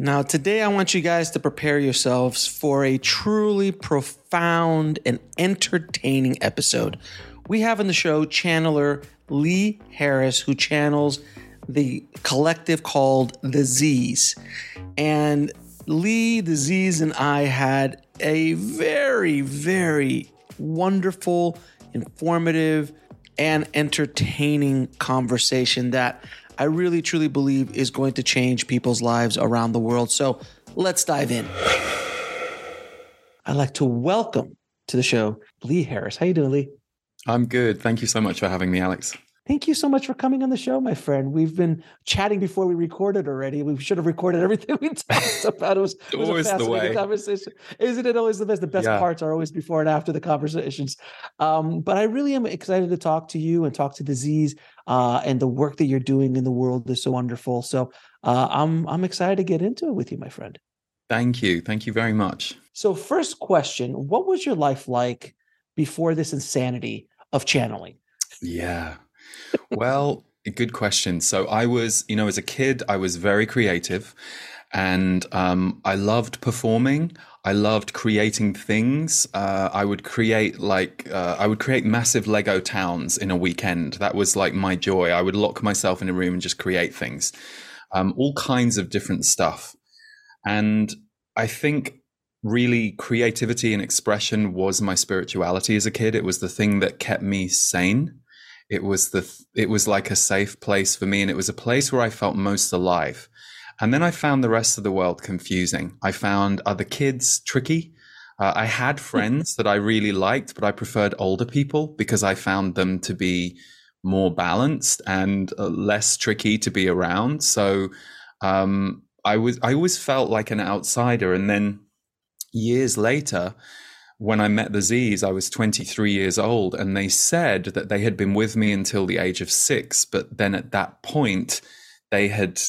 Now, today I want you guys to prepare yourselves for a truly profound and entertaining episode. We have in the show channeler Lee Harris, who channels the collective called the Z's. And Lee, the Z's, and I had a very, very wonderful, informative, and entertaining conversation that I really truly believe is going to change people's lives around the world. So let's dive in. I'd like to welcome to the show Lee Harris. How you doing, Lee? I'm good. Thank you so much for having me, Alex. Thank you so much for coming on the show, my friend. We've been chatting before we recorded already. We should have recorded everything we talked about. It was, it was always a fascinating the way. conversation. Isn't it always the best? The best Yeah. parts are always before and after the conversations. Um, but I really am excited to talk to you and talk to the Z's uh, and the work that you're doing in the world is so wonderful. So uh, I'm I'm excited to get into it with you, my friend. Thank you. Thank you very much. So first question, what was your life like before this insanity of channeling? Yeah. Well, good question. So I was, you know, as a kid, I was very creative and um, I loved performing. I loved creating things. Uh, I would create like, uh, I would create massive Lego towns in a weekend. That was like my joy. I would lock myself in a room and just create things, um, all kinds of different stuff. And I think really creativity and expression was my spirituality as a kid. It was the thing that kept me sane. It was the it was like a safe place for me and it was a place where I felt most alive. And then I found the rest of the world confusing. I found other kids tricky. Uh, I had friends that I really liked, but I preferred older people because I found them to be more balanced and uh, less tricky to be around. So um, I was I always felt like an outsider. And then years later, when I met the Z's, I was 23 years old, and they said that they had been with me until the age of six. But then at that point, they had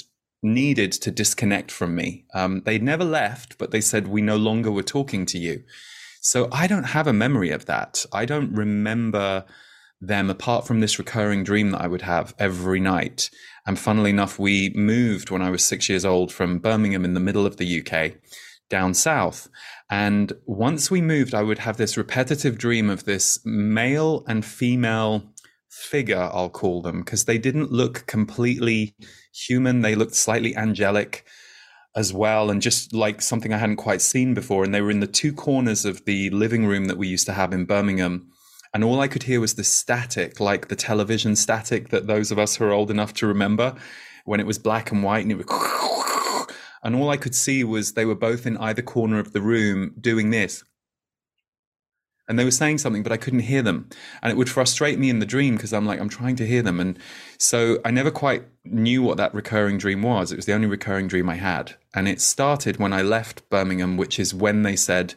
needed to disconnect from me. Um, they never left, but they said, We no longer were talking to you. So I don't have a memory of that. I don't remember them apart from this recurring dream that I would have every night. And funnily enough, we moved when I was six years old from Birmingham in the middle of the UK down south. And once we moved, I would have this repetitive dream of this male and female figure, I'll call them, because they didn't look completely human. They looked slightly angelic as well, and just like something I hadn't quite seen before. And they were in the two corners of the living room that we used to have in Birmingham. And all I could hear was the static, like the television static that those of us who are old enough to remember when it was black and white and it was and all I could see was they were both in either corner of the room doing this. And they were saying something, but I couldn't hear them. And it would frustrate me in the dream because I'm like, I'm trying to hear them. And so I never quite knew what that recurring dream was. It was the only recurring dream I had. And it started when I left Birmingham, which is when they said,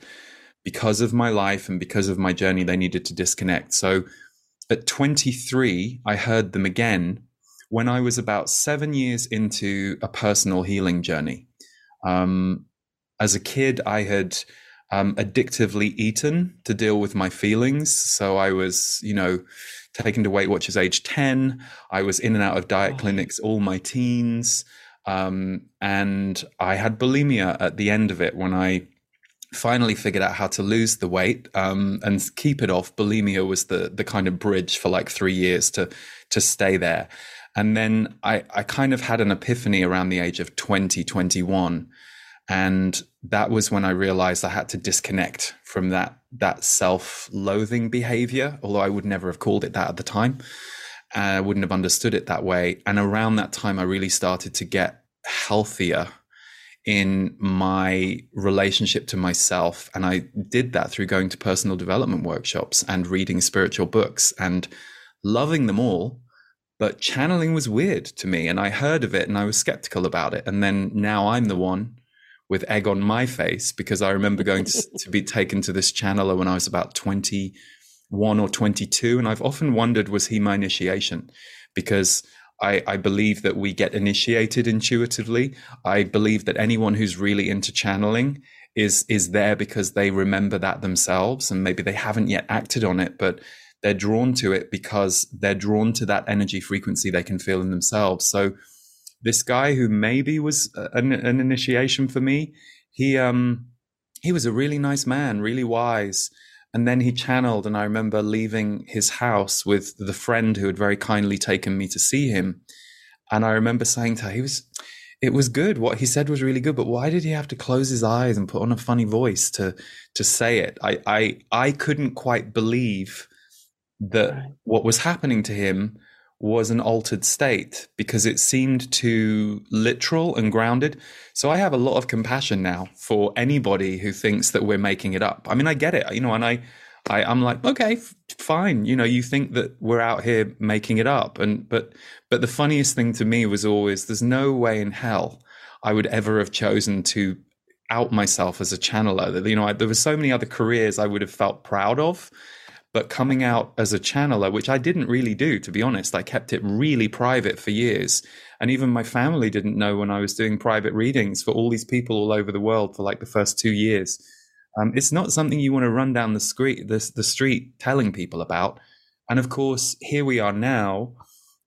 because of my life and because of my journey, they needed to disconnect. So at 23, I heard them again when I was about seven years into a personal healing journey. Um, as a kid, I had um, addictively eaten to deal with my feelings. So I was, you know, taken to Weight Watchers age 10. I was in and out of diet Oh. clinics all my teens. Um, and I had bulimia at the end of it when I finally figured out how to lose the weight um, and keep it off. Bulimia was the the kind of bridge for like three years to to stay there. And then I, I kind of had an epiphany around the age of 20, 21. And that was when I realized I had to disconnect from that that self-loathing behavior, although I would never have called it that at the time. I wouldn't have understood it that way. And around that time, I really started to get healthier in my relationship to myself. And I did that through going to personal development workshops and reading spiritual books and loving them all. But channeling was weird to me. And I heard of it and I was skeptical about it. And then now I'm the one with egg on my face because I remember going to, to be taken to this channeler when I was about 21 or 22. And I've often wondered, was he my initiation? Because I, I, believe that we get initiated intuitively. I believe that anyone who's really into channeling is is there because they remember that themselves and maybe they haven't yet acted on it, but they're drawn to it because they're drawn to that energy frequency they can feel in themselves. So this guy who maybe was an, an initiation for me, he um he was a really nice man, really wise and then he channeled, and I remember leaving his house with the friend who had very kindly taken me to see him. And I remember saying to her, he was, it was good. What he said was really good, but why did he have to close his eyes and put on a funny voice to to say it? I I I couldn't quite believe that right. what was happening to him was an altered state because it seemed too literal and grounded. So I have a lot of compassion now for anybody who thinks that we're making it up. I mean, I get it, you know, and I, I I'm like, okay, f- fine. You know, you think that we're out here making it up, and but but the funniest thing to me was always there's no way in hell I would ever have chosen to out myself as a channeler. You know, I, there were so many other careers I would have felt proud of but coming out as a channeler, which I didn't really do, to be honest, I kept it really private for years. And even my family didn't know when I was doing private readings for all these people all over the world for like the first two years. Um, it's not something you want to run down the street, the, the street telling people about. And of course, here we are now,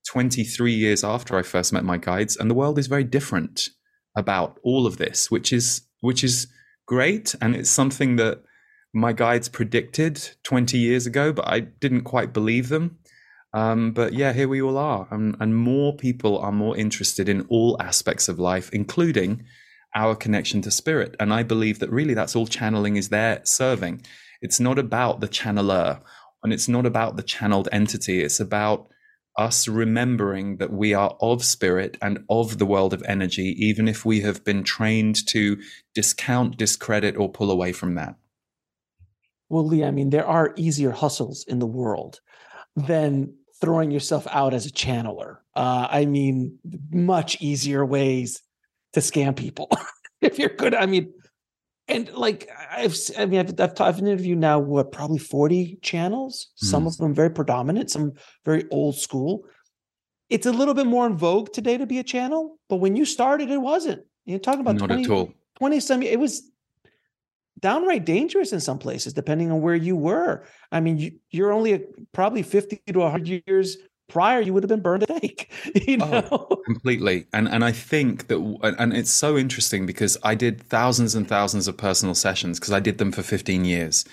23 years after I first met my guides, and the world is very different about all of this, which is which is great, and it's something that my guides predicted 20 years ago, but I didn't quite believe them. Um, but yeah, here we all are. And, and more people are more interested in all aspects of life, including our connection to spirit. And I believe that really that's all channeling is there serving. It's not about the channeler and it's not about the channeled entity. It's about us remembering that we are of spirit and of the world of energy, even if we have been trained to discount, discredit, or pull away from that. Well, Lee, I mean, there are easier hustles in the world than throwing yourself out as a channeler. Uh, I mean, much easier ways to scam people if you're good. I mean, and like I've, I mean, I've, I've, I've interviewed now what probably forty channels. Mm. Some of them very predominant, some very old school. It's a little bit more in vogue today to be a channel, but when you started, it wasn't. You're talking about not 20, at all. Twenty some. It was downright dangerous in some places, depending on where you were. I mean, you, are only a, probably 50 to 100 years prior, you would have been burned at stake. You oh, know? Oh, completely. And and I think that, and it's so interesting because I did thousands and thousands of personal sessions because I did them for 15 years.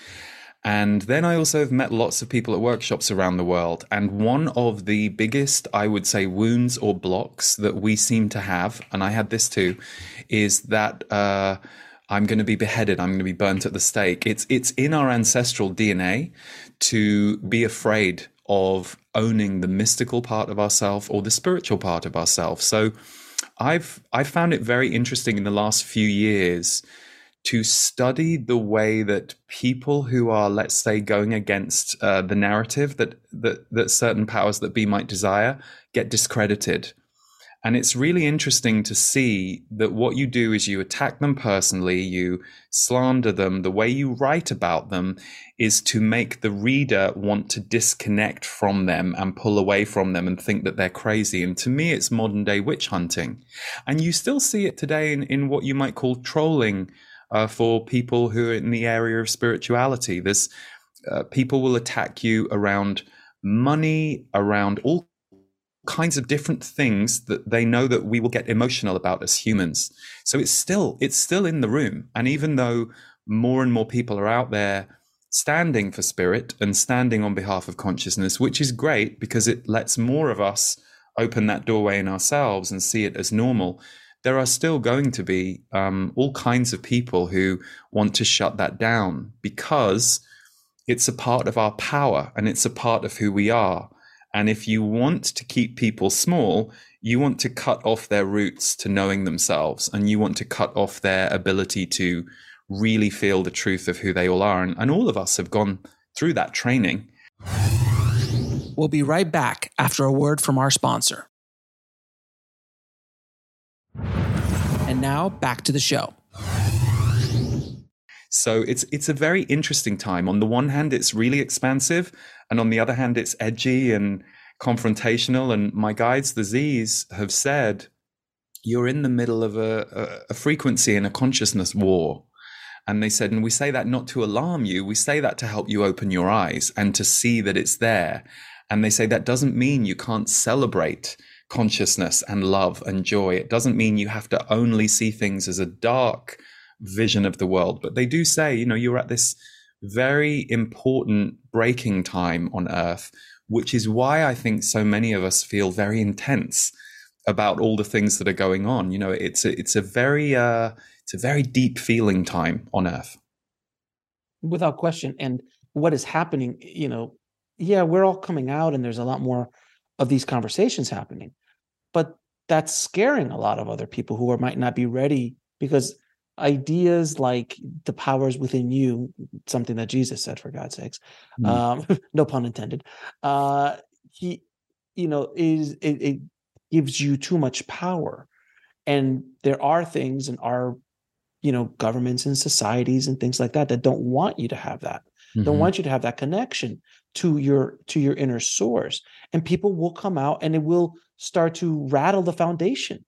And then I also have met lots of people at workshops around the world. And one of the biggest, I would say, wounds or blocks that we seem to have, and I had this too, is that uh, I'm going to be beheaded. I'm going to be burnt at the stake. It's it's in our ancestral DNA to be afraid of owning the mystical part of ourself or the spiritual part of ourself. So I've I found it very interesting in the last few years to study the way that people who are, let's say, going against uh, the narrative that that that certain powers that be might desire get discredited and it's really interesting to see that what you do is you attack them personally, you slander them. The way you write about them is to make the reader want to disconnect from them and pull away from them and think that they're crazy. And to me, it's modern day witch hunting. And you still see it today in, in what you might call trolling uh, for people who are in the area of spirituality. This uh, people will attack you around money, around all kinds of different things that they know that we will get emotional about as humans. So it's still it's still in the room and even though more and more people are out there standing for spirit and standing on behalf of consciousness, which is great because it lets more of us open that doorway in ourselves and see it as normal. there are still going to be um, all kinds of people who want to shut that down because it's a part of our power and it's a part of who we are. And if you want to keep people small, you want to cut off their roots to knowing themselves and you want to cut off their ability to really feel the truth of who they all are. And, and all of us have gone through that training. We'll be right back after a word from our sponsor. And now back to the show. So it's it's a very interesting time. On the one hand, it's really expansive, and on the other hand, it's edgy and confrontational. And my guides, the Z's, have said you're in the middle of a, a, a frequency and a consciousness war. And they said, and we say that not to alarm you, we say that to help you open your eyes and to see that it's there. And they say that doesn't mean you can't celebrate consciousness and love and joy. It doesn't mean you have to only see things as a dark vision of the world. But they do say, you know, you're at this very important breaking time on earth, which is why I think so many of us feel very intense about all the things that are going on. You know, it's a, it's a very uh, it's a very deep feeling time on earth. Without question. And what is happening, you know, yeah, we're all coming out and there's a lot more of these conversations happening. But that's scaring a lot of other people who are, might not be ready because ideas like the powers within you something that jesus said for god's sakes mm. um, no pun intended uh, he you know is it, it, gives you too much power and there are things and our you know governments and societies and things like that that don't want you to have that mm-hmm. don't want you to have that connection to your to your inner source and people will come out and it will start to rattle the foundation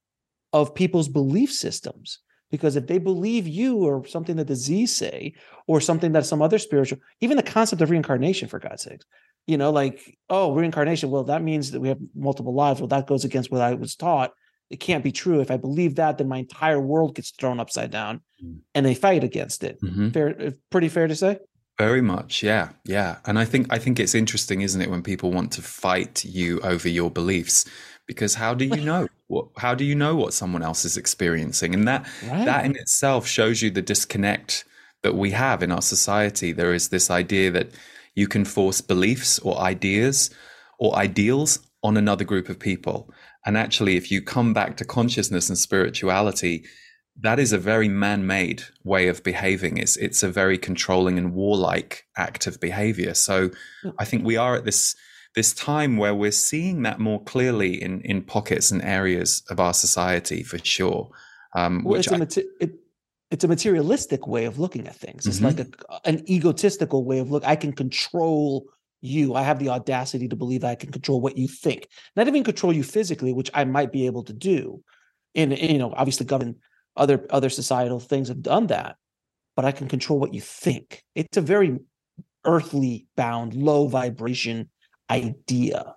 of people's belief systems because if they believe you or something that the Z say, or something that some other spiritual, even the concept of reincarnation, for God's sakes, you know, like, oh, reincarnation, well, that means that we have multiple lives. Well, that goes against what I was taught. It can't be true. If I believe that, then my entire world gets thrown upside down mm. and they fight against it. Mm-hmm. Fair, uh, pretty fair to say? Very much, yeah, yeah. And I think I think it's interesting, isn't it, when people want to fight you over your beliefs because how do you know what how do you know what someone else is experiencing? And that right. that in itself shows you the disconnect that we have in our society. There is this idea that you can force beliefs or ideas or ideals on another group of people. And actually if you come back to consciousness and spirituality that is a very man-made way of behaving. It's it's a very controlling and warlike act of behavior. So i think we are at this this time where we're seeing that more clearly in in pockets and areas of our society for sure. Um, well, it's, I, a it, it's a materialistic way of looking at things. It's mm-hmm. like a, an egotistical way of look. I can control you. I have the audacity to believe I can control what you think, not even control you physically, which I might be able to do. In, in you know, obviously, govern other other societal things have done that, but I can control what you think. It's a very earthly bound, low vibration idea.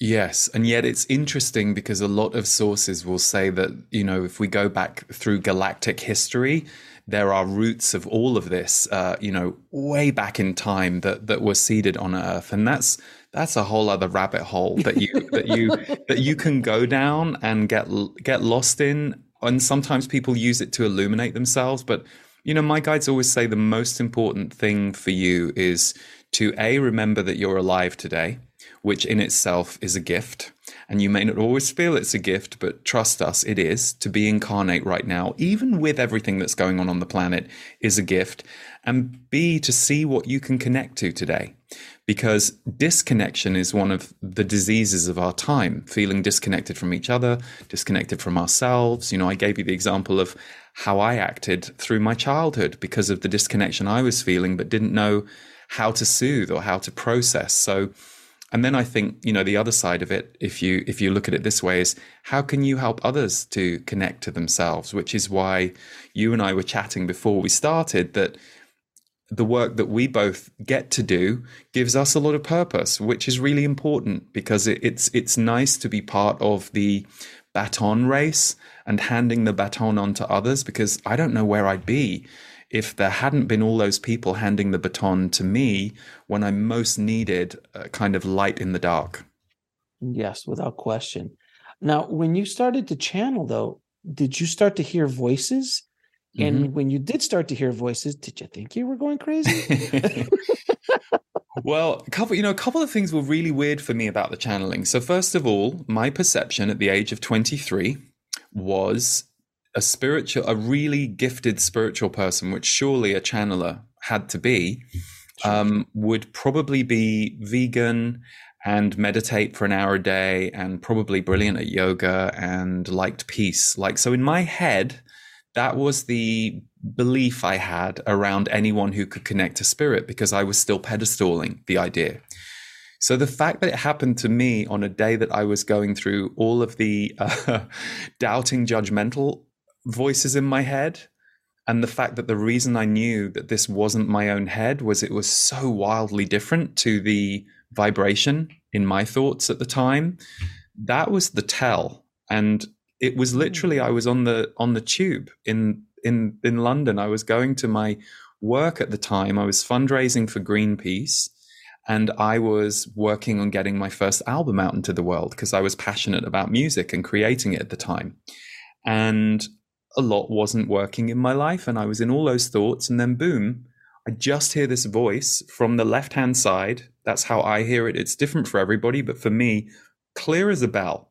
Yes, and yet it's interesting because a lot of sources will say that, you know, if we go back through galactic history, there are roots of all of this, uh, you know, way back in time that that were seeded on Earth, and that's that's a whole other rabbit hole that you that you that you can go down and get get lost in. And sometimes people use it to illuminate themselves, but you know, my guides always say the most important thing for you is to A, remember that you're alive today, which in itself is a gift. And you may not always feel it's a gift, but trust us, it is. To be incarnate right now, even with everything that's going on on the planet, is a gift. And B, to see what you can connect to today. Because disconnection is one of the diseases of our time, feeling disconnected from each other, disconnected from ourselves. You know, I gave you the example of how I acted through my childhood because of the disconnection I was feeling, but didn't know how to soothe or how to process. So, and then I think you know the other side of it, if you if you look at it this way, is how can you help others to connect to themselves? Which is why you and I were chatting before we started that the work that we both get to do gives us a lot of purpose, which is really important because it, it's it's nice to be part of the baton race and handing the baton on to others because I don't know where I'd be if there hadn't been all those people handing the baton to me when I most needed a kind of light in the dark. Yes, without question. Now, when you started to channel, though, did you start to hear voices? And mm-hmm. when you did start to hear voices, did you think you were going crazy? well, a couple, you know, a couple of things were really weird for me about the channeling. So, first of all, my perception at the age of 23 was a spiritual, a really gifted spiritual person, which surely a channeler had to be, um, would probably be vegan and meditate for an hour a day and probably brilliant at yoga and liked peace. Like, so in my head, that was the belief I had around anyone who could connect to spirit because I was still pedestaling the idea. So the fact that it happened to me on a day that I was going through all of the uh, doubting, judgmental voices in my head, and the fact that the reason I knew that this wasn't my own head was it was so wildly different to the vibration in my thoughts at the time, that was the tell. And it was hmm. literally I was on the on the tube in in in London. I was going to my work at the time. I was fundraising for Greenpeace and I was working on getting my first album out into the world because I was passionate about music and creating it at the time. And a lot wasn't working in my life and I was in all those thoughts and then boom, I just hear this voice from the left hand side. That's how I hear it. It's different for everybody, but for me, clear as a bell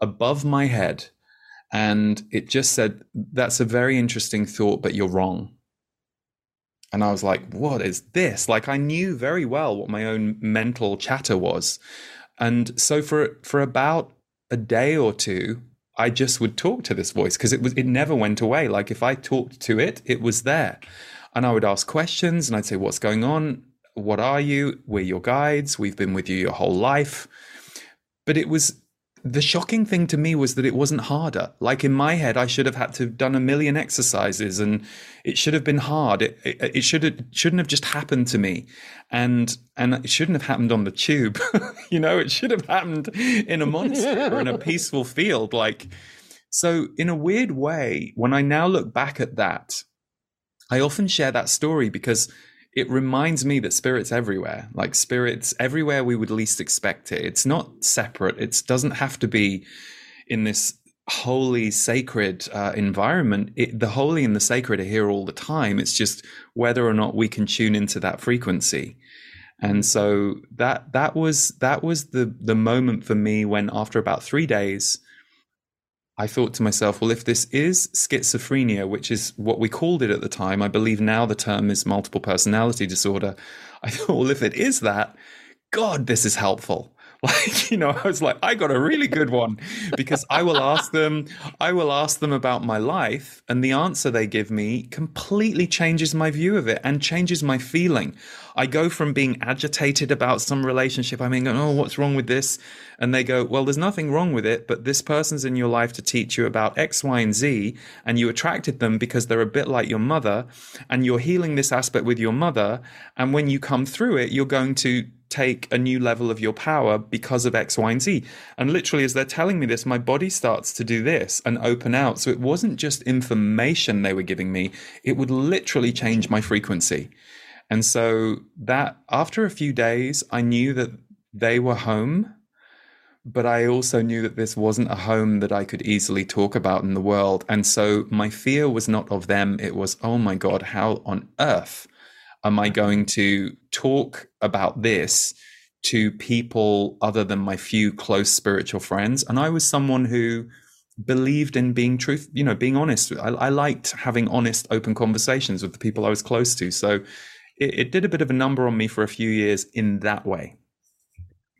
above my head. And it just said, That's a very interesting thought, but you're wrong. And I was like, What is this? Like, I knew very well what my own mental chatter was. And so for, for about a day or two, I just would talk to this voice because it was it never went away. Like if I talked to it, it was there. And I would ask questions and I'd say, What's going on? What are you? We're your guides. We've been with you your whole life. But it was the shocking thing to me was that it wasn't harder. Like in my head, I should have had to have done a million exercises and it should have been hard. It, it, it should have, shouldn't have just happened to me. And, and it shouldn't have happened on the tube. you know, it should have happened in a monster or in a peaceful field. Like, so in a weird way, when I now look back at that, I often share that story because it reminds me that spirit's everywhere. Like spirit's everywhere we would least expect it. It's not separate. It doesn't have to be in this holy, sacred uh, environment. It, the holy and the sacred are here all the time. It's just whether or not we can tune into that frequency. And so that that was that was the the moment for me when after about three days, I thought to myself, well, if this is schizophrenia, which is what we called it at the time, I believe now the term is multiple personality disorder. I thought, well, if it is that, God, this is helpful. Like, you know, I was like, I got a really good one because I will ask them, I will ask them about my life, and the answer they give me completely changes my view of it and changes my feeling. I go from being agitated about some relationship, I mean, oh, what's wrong with this? And they go, well, there's nothing wrong with it, but this person's in your life to teach you about X, Y, and Z, and you attracted them because they're a bit like your mother, and you're healing this aspect with your mother. And when you come through it, you're going to take a new level of your power because of X, Y, and Z. And literally, as they're telling me this, my body starts to do this and open out. So it wasn't just information they were giving me, it would literally change my frequency. And so that after a few days, I knew that they were home. But I also knew that this wasn't a home that I could easily talk about in the world. And so my fear was not of them. It was, oh my God, how on earth am I going to talk about this to people other than my few close spiritual friends? And I was someone who believed in being truth, you know, being honest. I, I liked having honest, open conversations with the people I was close to. So it, it, did a bit of a number on me for a few years in that way.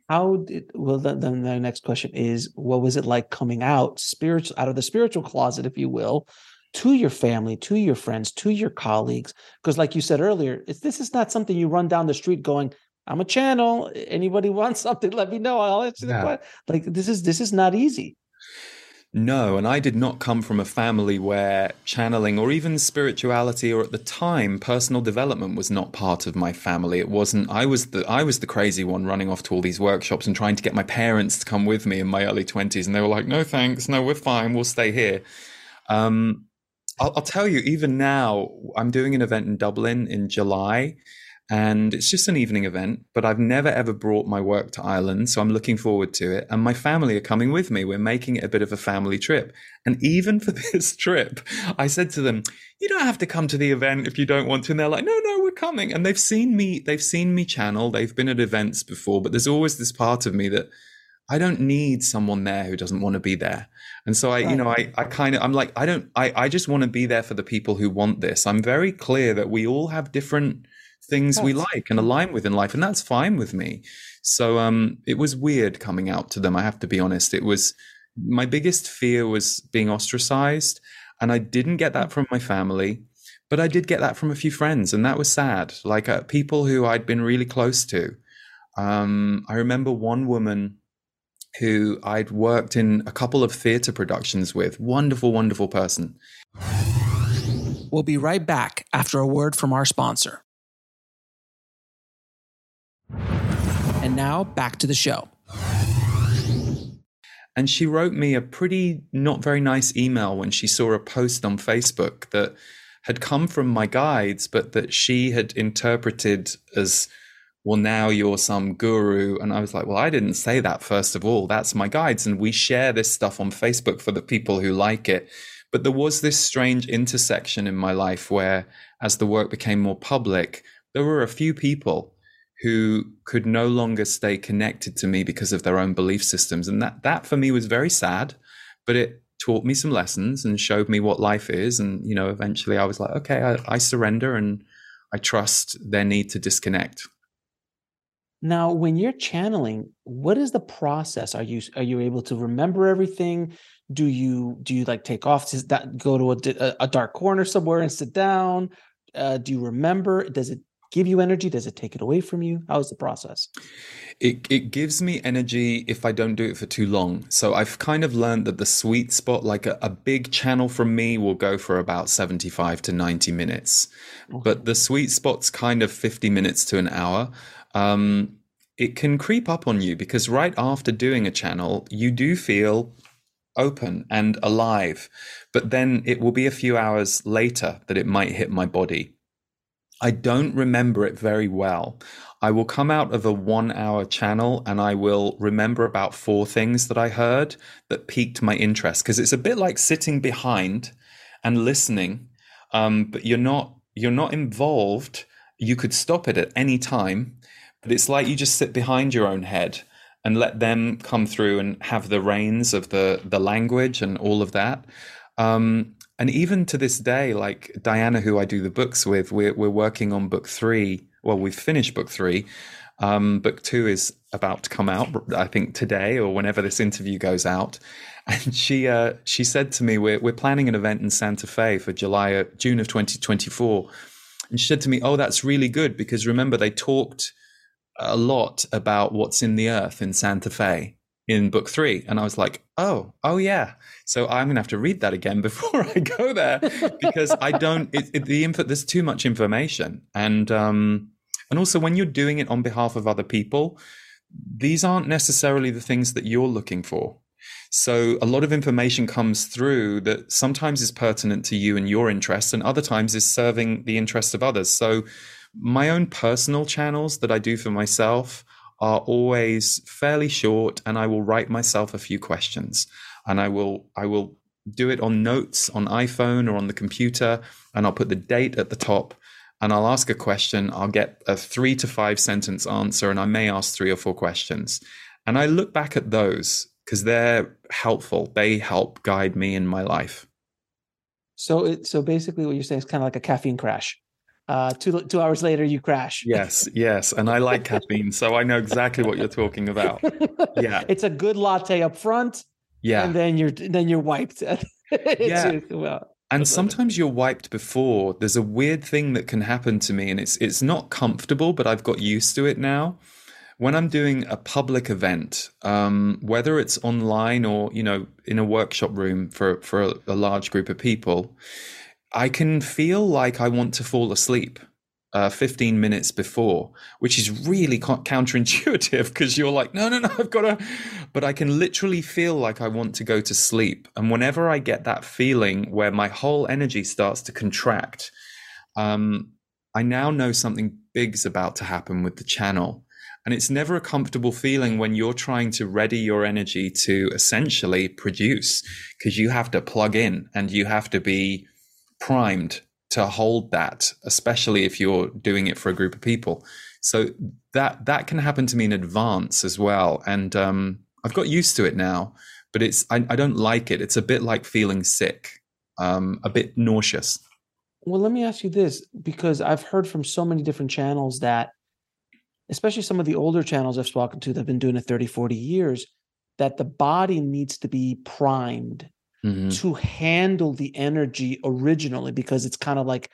How did well then the next question is what was it like coming out spiritual out of the spiritual closet, if you will, to your family, to your friends, to your colleagues. Because, like you said earlier, this is not something you run down the street going, I'm a channel. Anybody wants something, let me know. I'll answer yeah. the question. Like this is this is not easy. No, and I did not come from a family where channeling or even spirituality or at the time personal development was not part of my family. It wasn't I was the I was the crazy one running off to all these workshops and trying to get my parents to come with me in my early 20s and they were like, "No thanks. No, we're fine. We'll stay here." Um, I'll, I'll tell you, even now, I'm doing an event in Dublin in July, and it's just an evening event, but I've never ever brought my work to Ireland. So I'm looking forward to it. And my family are coming with me. We're making it a bit of a family trip. And even for this trip, I said to them, you don't have to come to the event if you don't want to. And they're like, no, no, we're coming. And they've seen me, they've seen me channel. They've been at events before, but there's always this part of me that I don't need someone there who doesn't want to be there. And so I, you know, I, I kind of, I'm like, I don't, I, I just want to be there for the people who want this. I'm very clear that we all have different things that's, we like and align with in life, and that's fine with me. So um, it was weird coming out to them. I have to be honest. It was my biggest fear was being ostracized, and I didn't get that from my family, but I did get that from a few friends, and that was sad. Like uh, people who I'd been really close to. Um, I remember one woman who I'd worked in a couple of theater productions with. Wonderful, wonderful person. We'll be right back after a word from our sponsor. And now back to the show. And she wrote me a pretty not very nice email when she saw a post on Facebook that had come from my guides, but that she had interpreted as, well, now you're some guru. And I was like, well, I didn't say that, first of all. That's my guides. And we share this stuff on Facebook for the people who like it. But there was this strange intersection in my life where, as the work became more public, there were a few people who could no longer stay connected to me because of their own belief systems. And that, that for me was very sad, but it taught me some lessons and showed me what life is. And, you know, eventually I was like, okay, I, I surrender and I trust their need to disconnect. Now, when you're channeling, what is the process? Are you are you able to remember everything? Do you do you like take off? Does that go to a, a dark corner somewhere and sit down? Uh, do you remember? Does it give you energy? Does it take it away from you? How is the process? It it gives me energy if I don't do it for too long. So I've kind of learned that the sweet spot, like a, a big channel from me, will go for about 75 to 90 minutes. Okay. But the sweet spot's kind of 50 minutes to an hour. Um, it can creep up on you because right after doing a channel, you do feel open and alive. But then it will be a few hours later that it might hit my body. I don't remember it very well. I will come out of a one hour channel and I will remember about four things that I heard that piqued my interest because it's a bit like sitting behind and listening, um, but you're not you're not involved. You could stop it at any time, but it's like you just sit behind your own head and let them come through and have the reins of the the language and all of that. Um, and even to this day, like Dianna, who I do the books with, we're we're working on book three. Well, we've finished book three. Um, book two is about to come out, I think today or whenever this interview goes out. And she uh, she said to me, "We're we're planning an event in Santa Fe for July uh, June of 2024." And she said to me, "Oh, that's really good because remember they talked a lot about what's in the earth in Santa Fe." In book three. And I was like, oh, oh yeah. So I'm going to have to read that again before I go there because I don't, it, it, the info, there's too much information. And, um, and also when you're doing it on behalf of other people, these aren't necessarily the things that you're looking for. So a lot of information comes through that sometimes is pertinent to you and your interests, and other times is serving the interests of others. So my own personal channels that I do for myself are always fairly short and I will write myself a few questions. And I will I will do it on notes on iPhone or on the computer and I'll put the date at the top and I'll ask a question I'll get a 3 to 5 sentence answer and I may ask 3 or 4 questions. And I look back at those because they're helpful. They help guide me in my life. So it, so basically what you're saying is kind of like a caffeine crash uh, two two hours later you crash. Yes, yes, and I like caffeine, so I know exactly what you're talking about. Yeah, it's a good latte up front. Yeah, and then you're then you're wiped. yeah, well, and sometimes you're wiped before. There's a weird thing that can happen to me, and it's it's not comfortable, but I've got used to it now. When I'm doing a public event, um, whether it's online or you know in a workshop room for for a, a large group of people, I can feel like I want to fall asleep uh, 15 minutes before, which is really counterintuitive because you're like, no, no, no, I've got to. But I can literally feel like I want to go to sleep. And whenever I get that feeling where my whole energy starts to contract, um, I now know something big's about to happen with the channel. And it's never a comfortable feeling when you're trying to ready your energy to essentially produce because you have to plug in and you have to be primed to hold that, especially if you're doing it for a group of people. So that that can happen to me in advance as well. And um, I've got used to it now, but it's I, I don't like it. It's a bit like feeling sick, um, a bit nauseous. Well, let me ask you this because I've heard from so many different channels that especially some of the older channels I've spoken to that have been doing it 30, 40 years, that the body needs to be primed mm-hmm. to handle the energy originally because it's kind of like,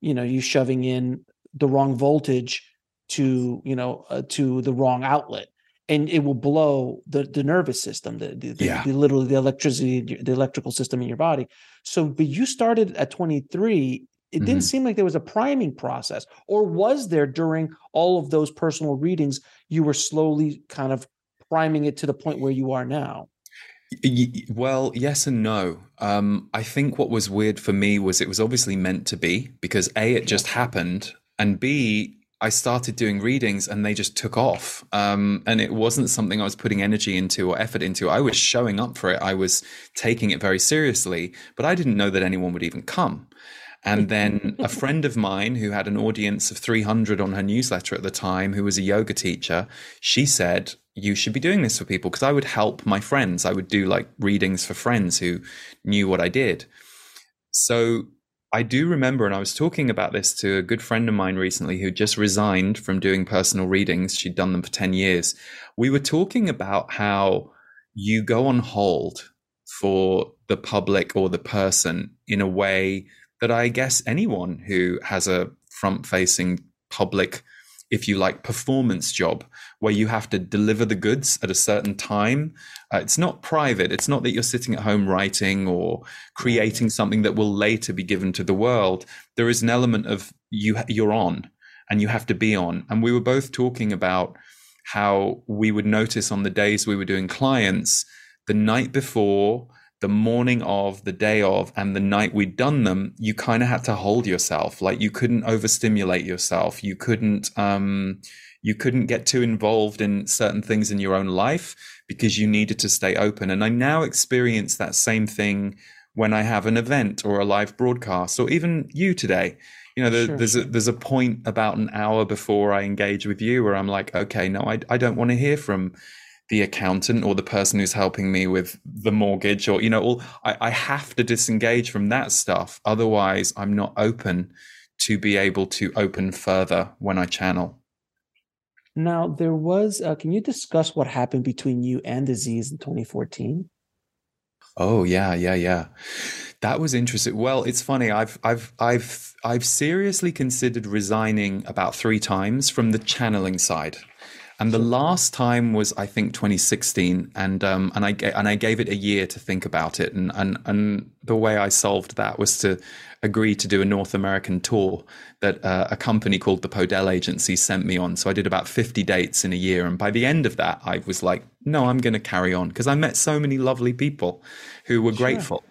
you know, you shoving in the wrong voltage to, you know, uh, to the wrong outlet and it will blow the, the nervous system, the, the, yeah. the, literally the electricity, the electrical system in your body. So, but you started at 23 it mm-hmm. didn't seem like there was a priming process, or was there during all of those personal readings? You were slowly kind of priming it to the point where you are now. Well, yes and no. Um, I think what was weird for me was it was obviously meant to be because A, it just happened, and B, I started doing readings and they just took off. Um, and it wasn't something I was putting energy into or effort into. I was showing up for it. I was taking it very seriously, but I didn't know that anyone would even come. And then a friend of mine who had an audience of 300 on her newsletter at the time, who was a yoga teacher, she said, You should be doing this for people because I would help my friends. I would do like readings for friends who knew what I did. So I do remember, and I was talking about this to a good friend of mine recently who just resigned from doing personal readings. She'd done them for 10 years. We were talking about how you go on hold for the public or the person in a way that I guess anyone who has a front facing public, if you like, performance job where you have to deliver the goods at a certain time. Uh, it's not private. It's not that you're sitting at home writing or creating something that will later be given to the world. There is an element of you, you're on and you have to be on. And we were both talking about how we would notice on the days we were doing clients the night before the morning of, the day of, and the night we'd done them, you kind of had to hold yourself. Like you couldn't overstimulate yourself. You couldn't, um, you couldn't get too involved in certain things in your own life because you needed to stay open. And I now experience that same thing when I have an event or a live broadcast, or even you today. You know, there, sure, there's a there's a point about an hour before I engage with you where I'm like, okay, no, I I don't want to hear from the accountant or the person who's helping me with the mortgage or you know all I, I have to disengage from that stuff. Otherwise i'm not open to be able to open further when i channel. Now there was uh, can you discuss what happened between you and the Z's in 2014 oh yeah yeah yeah. That was interesting. Well it's funny i've i've i've i've seriously considered resigning about three times from the channeling side and the last time was, I think, 2016, and um, and I and I gave it a year to think about it, and and and the way I solved that was to agree to do a North American tour that uh, a company called the Podell Agency sent me on. So I did about 50 dates in a year, and by the end of that, I was like, no, I'm going to carry on because I met so many lovely people who were sure. grateful.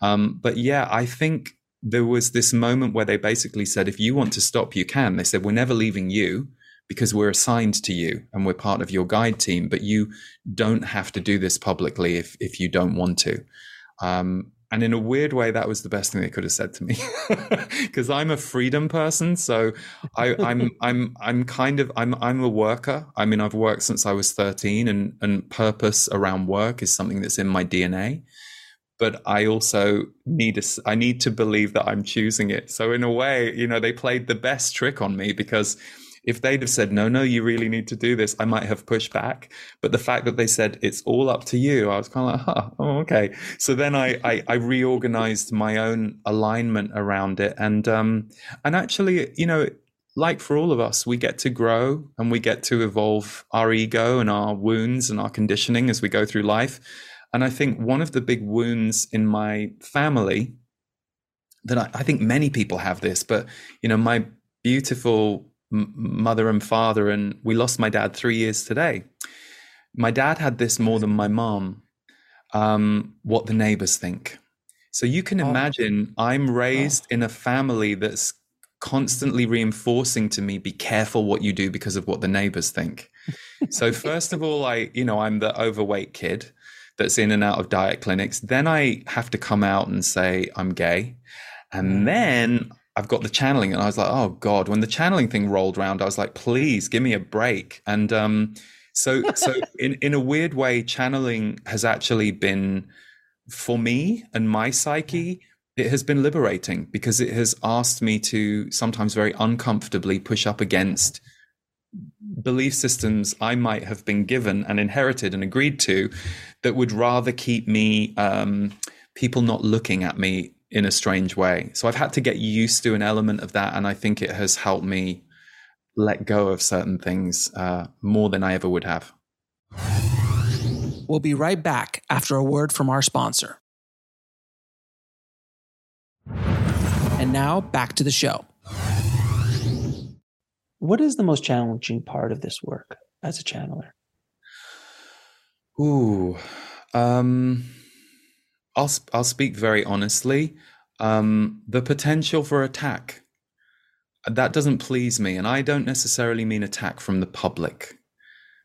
Um, but yeah, I think there was this moment where they basically said, if you want to stop, you can. They said, we're never leaving you because we're assigned to you and we're part of your guide team, but you don't have to do this publicly if, if you don't want to. Um, and in a weird way, that was the best thing they could have said to me because I'm a freedom person. So I, I'm, I'm, I'm kind of, I'm, I'm a worker. I mean, I've worked since I was 13 and, and purpose around work is something that's in my DNA but I also need a, I need to believe that I'm choosing it. So in a way, you know, they played the best trick on me because if they'd have said, no, no, you really need to do this, I might have pushed back. But the fact that they said, it's all up to you, I was kind of like, huh, oh, okay. So then I, I, I reorganized my own alignment around it. And, um, and actually, you know, like for all of us, we get to grow and we get to evolve our ego and our wounds and our conditioning as we go through life. And I think one of the big wounds in my family that I, I think many people have this, but you know, my beautiful mother and father, and we lost my dad three years today. My dad had this more than my mom. Um, what the neighbors think. So you can oh. imagine I'm raised oh. in a family that's constantly reinforcing to me be careful what you do because of what the neighbors think so first of all i you know i'm the overweight kid that's in and out of diet clinics then i have to come out and say i'm gay and mm. then I've got the channeling, and I was like, oh god. When the channeling thing rolled around, I was like, please give me a break. And um, so, so in in a weird way, channeling has actually been for me and my psyche. It has been liberating because it has asked me to sometimes very uncomfortably push up against belief systems I might have been given and inherited and agreed to that would rather keep me um, people not looking at me in a strange way. So I've had to get used to an element of that, and I think it has helped me let go of certain things uh, more than I ever would have. We'll be right back after a word from our sponsor. And now back to the show. What is the most challenging part of this work as a channeler? Ooh, um, I'll I'll speak very honestly. Um, the potential for attack that doesn't please me, and I don't necessarily mean attack from the public.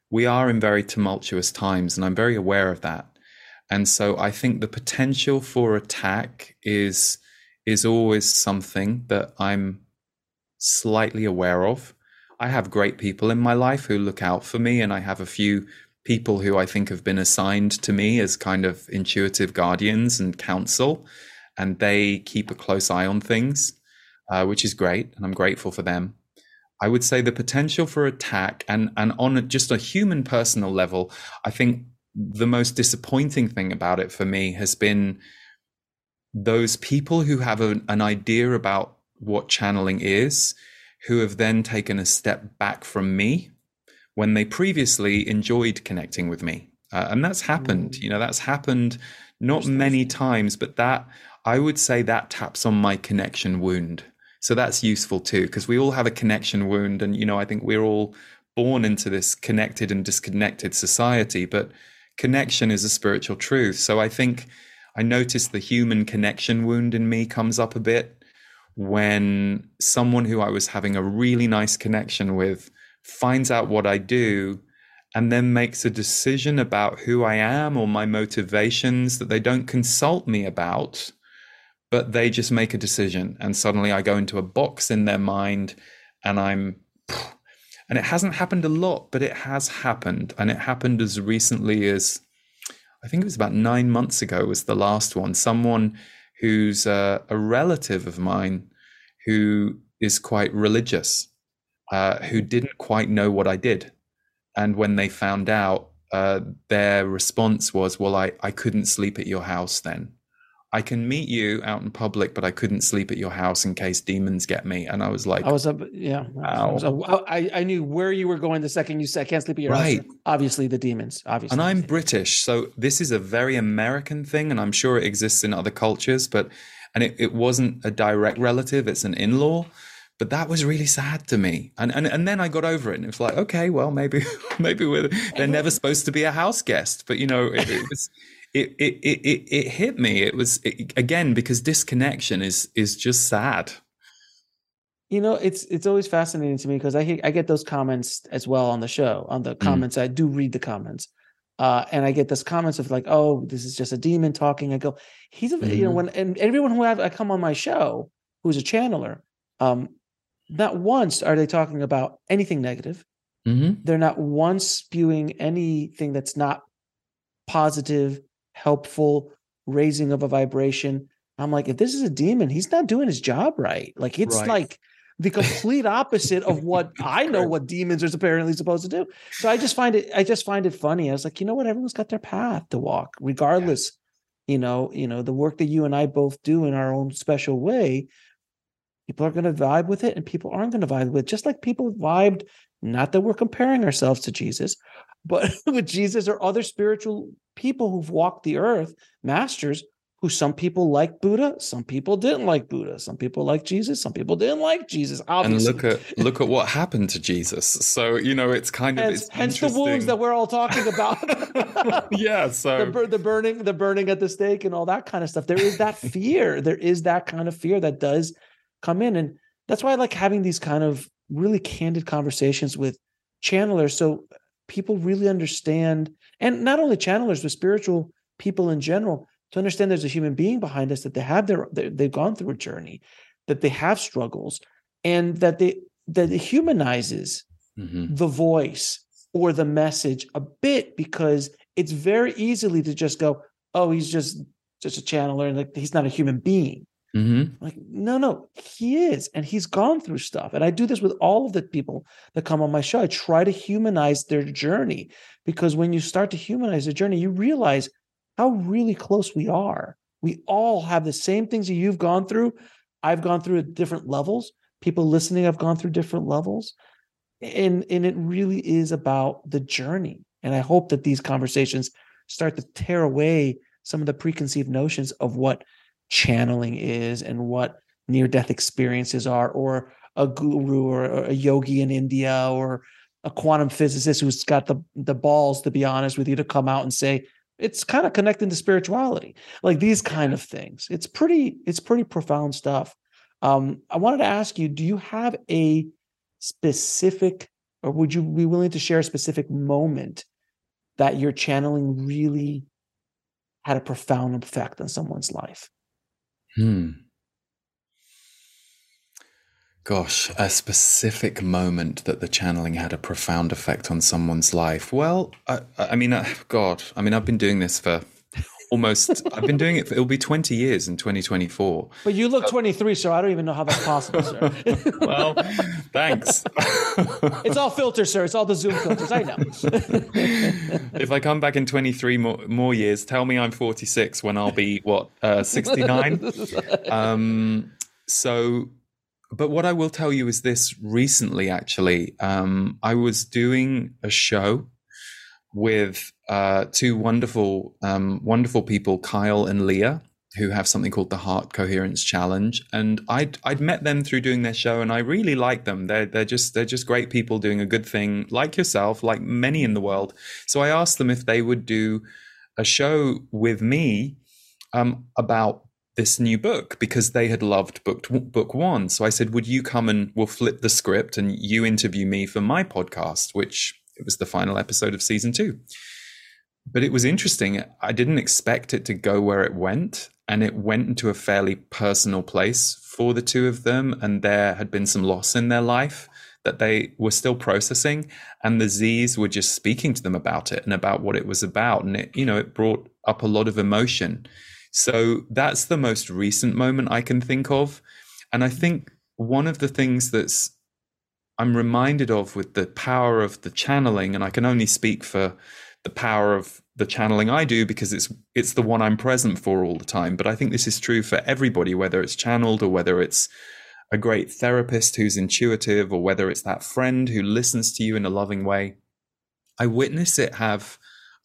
We are in very tumultuous times, and I'm very aware of that. And so I think the potential for attack is is always something that I'm slightly aware of. I have great people in my life who look out for me, and I have a few people who I think have been assigned to me as kind of intuitive guardians and counsel, and they keep a close eye on things, uh, which is great, and I'm grateful for them. I would say the potential for attack, and and on just a human personal level, I think the most disappointing thing about it for me has been those people who have an idea about what channeling is, who have then taken a step back from me when they previously enjoyed connecting with me. Uh, and that's happened. Mm. You know, that's happened not many times, but that I would say that taps on my connection wound. So that's useful too, because we all have a connection wound. And, you know, I think we're all born into this connected and disconnected society, but connection is a spiritual truth. So I think I noticed the human connection wound in me comes up a bit when someone who I was having a really nice connection with finds out what I do, and then makes a decision about who I am or my motivations that they don't consult me about, but they just make a decision. And suddenly I go into a box in their mind and I'm. And it hasn't happened a lot, but it has happened. And it happened as recently as I think it was about nine months ago, was the last one. Someone who's uh, a relative of mine who is quite religious uh, who didn't quite know what I did. And when they found out, uh, their response was, Well, I, I couldn't sleep at your house then. I can meet you out in public, but I couldn't sleep at your house in case demons get me. And I was like, I was up, yeah. I, was, I, I, knew where you were going the second you said, I can't sleep at your right. house. Obviously, the demons, obviously. And I'm British. So this is a very American thing. And I'm sure it exists in other cultures, but, and it, it wasn't a direct relative, it's an in law but that was really sad to me and, and and then i got over it and it was like okay well maybe maybe we're they're never supposed to be a house guest but you know it, it was it, it it it hit me it was it, again because disconnection is is just sad you know it's it's always fascinating to me because i i get those comments as well on the show on the mm. comments mm. i do read the comments uh, and I get those comments of like, "Oh, this is just a demon talking." I go, "He's a mm. you know mm-hmm. when and everyone who have I come on my show who's a channeler, um, not once are they talking about anything negative. Mm-hmm. They're not once spewing anything that's not positive, helpful, raising of a vibration. I'm like, if this is a demon, he's not doing his job right. Like it's right. like the complete opposite of what I know what demons are apparently supposed to do. So I just find it, I just find it funny. I was like, you know what? Everyone's got their path to walk, regardless. Yeah. You know, you know, the work that you and I both do in our own special way People are going to vibe with it and people aren't going to vibe with it. Just like people vibed, not that we're comparing ourselves to Jesus, but with Jesus or other spiritual people who've walked the earth, masters who some people like Buddha, some people didn't like Buddha, some people like Jesus, some people didn't like Jesus. Obviously. And look at look at what happened to Jesus. So you know, it's kind of hence, it's hence the wounds that we're all talking about. yeah, so the, the, burning, the burning at the stake, and all that kind of stuff. There is that fear. there is that kind of fear that does come in and that's why I like having these kind of really candid conversations with channelers so people really understand and not only channelers but spiritual people in general to understand there's a human being behind us that they have their they've gone through a journey that they have struggles and that they that it humanizes mm-hmm. the voice or the message a bit because it's very easily to just go oh he's just just a channeler and like he's not a human being Mm-hmm. Like, no, no, he is. And he's gone through stuff. And I do this with all of the people that come on my show. I try to humanize their journey because when you start to humanize the journey, you realize how really close we are. We all have the same things that you've gone through. I've gone through at different levels. People listening have gone through different levels. And, and it really is about the journey. And I hope that these conversations start to tear away some of the preconceived notions of what channeling is and what near death experiences are, or a guru or a yogi in India or a quantum physicist who's got the, the balls, to be honest with you, to come out and say, it's kind of connecting to spirituality, like these kind of things. It's pretty, it's pretty profound stuff. Um, I wanted to ask you, do you have a specific, or would you be willing to share a specific moment that your channeling really had a profound effect on someone's life? Hmm. Gosh, a specific moment that the channeling had a profound effect on someone's life. Well, I, I mean, uh, God, I mean, I've been doing this for almost i've been doing it for, it'll be 20 years in 2024 but you look 23 so i don't even know how that's possible sir. Well thanks. It's all filters sir. It's all the zoom filters. I know. If i come back in 23 more, more years tell me i'm 46 when i'll be what uh, 69 um, so but what i will tell you is this recently actually. Um, i was doing a show with uh, two wonderful, um, wonderful people, Kyle and Leah, who have something called the Heart Coherence Challenge, and I'd I'd met them through doing their show, and I really like them. They're they're just they're just great people doing a good thing, like yourself, like many in the world. So I asked them if they would do a show with me um, about this new book because they had loved book book one. So I said, "Would you come and we'll flip the script and you interview me for my podcast?" Which it was the final episode of season two but it was interesting. I didn't expect it to go where it went, and it went into a fairly personal place for the two of them. And there had been some loss in their life that they were still processing, and the Z's were just speaking to them about it and about what it was about, and it, you know, it brought up a lot of emotion. So that's the most recent moment I can think of, and I think one of the things that's I'm reminded of with the power of the channeling, and I can only speak for the power of the channeling I do because it's it's the one I'm present for all the time. But I think this is true for everybody, whether it's channeled or whether it's a great therapist who's intuitive or whether it's that friend who listens to you in a loving way. I witness it have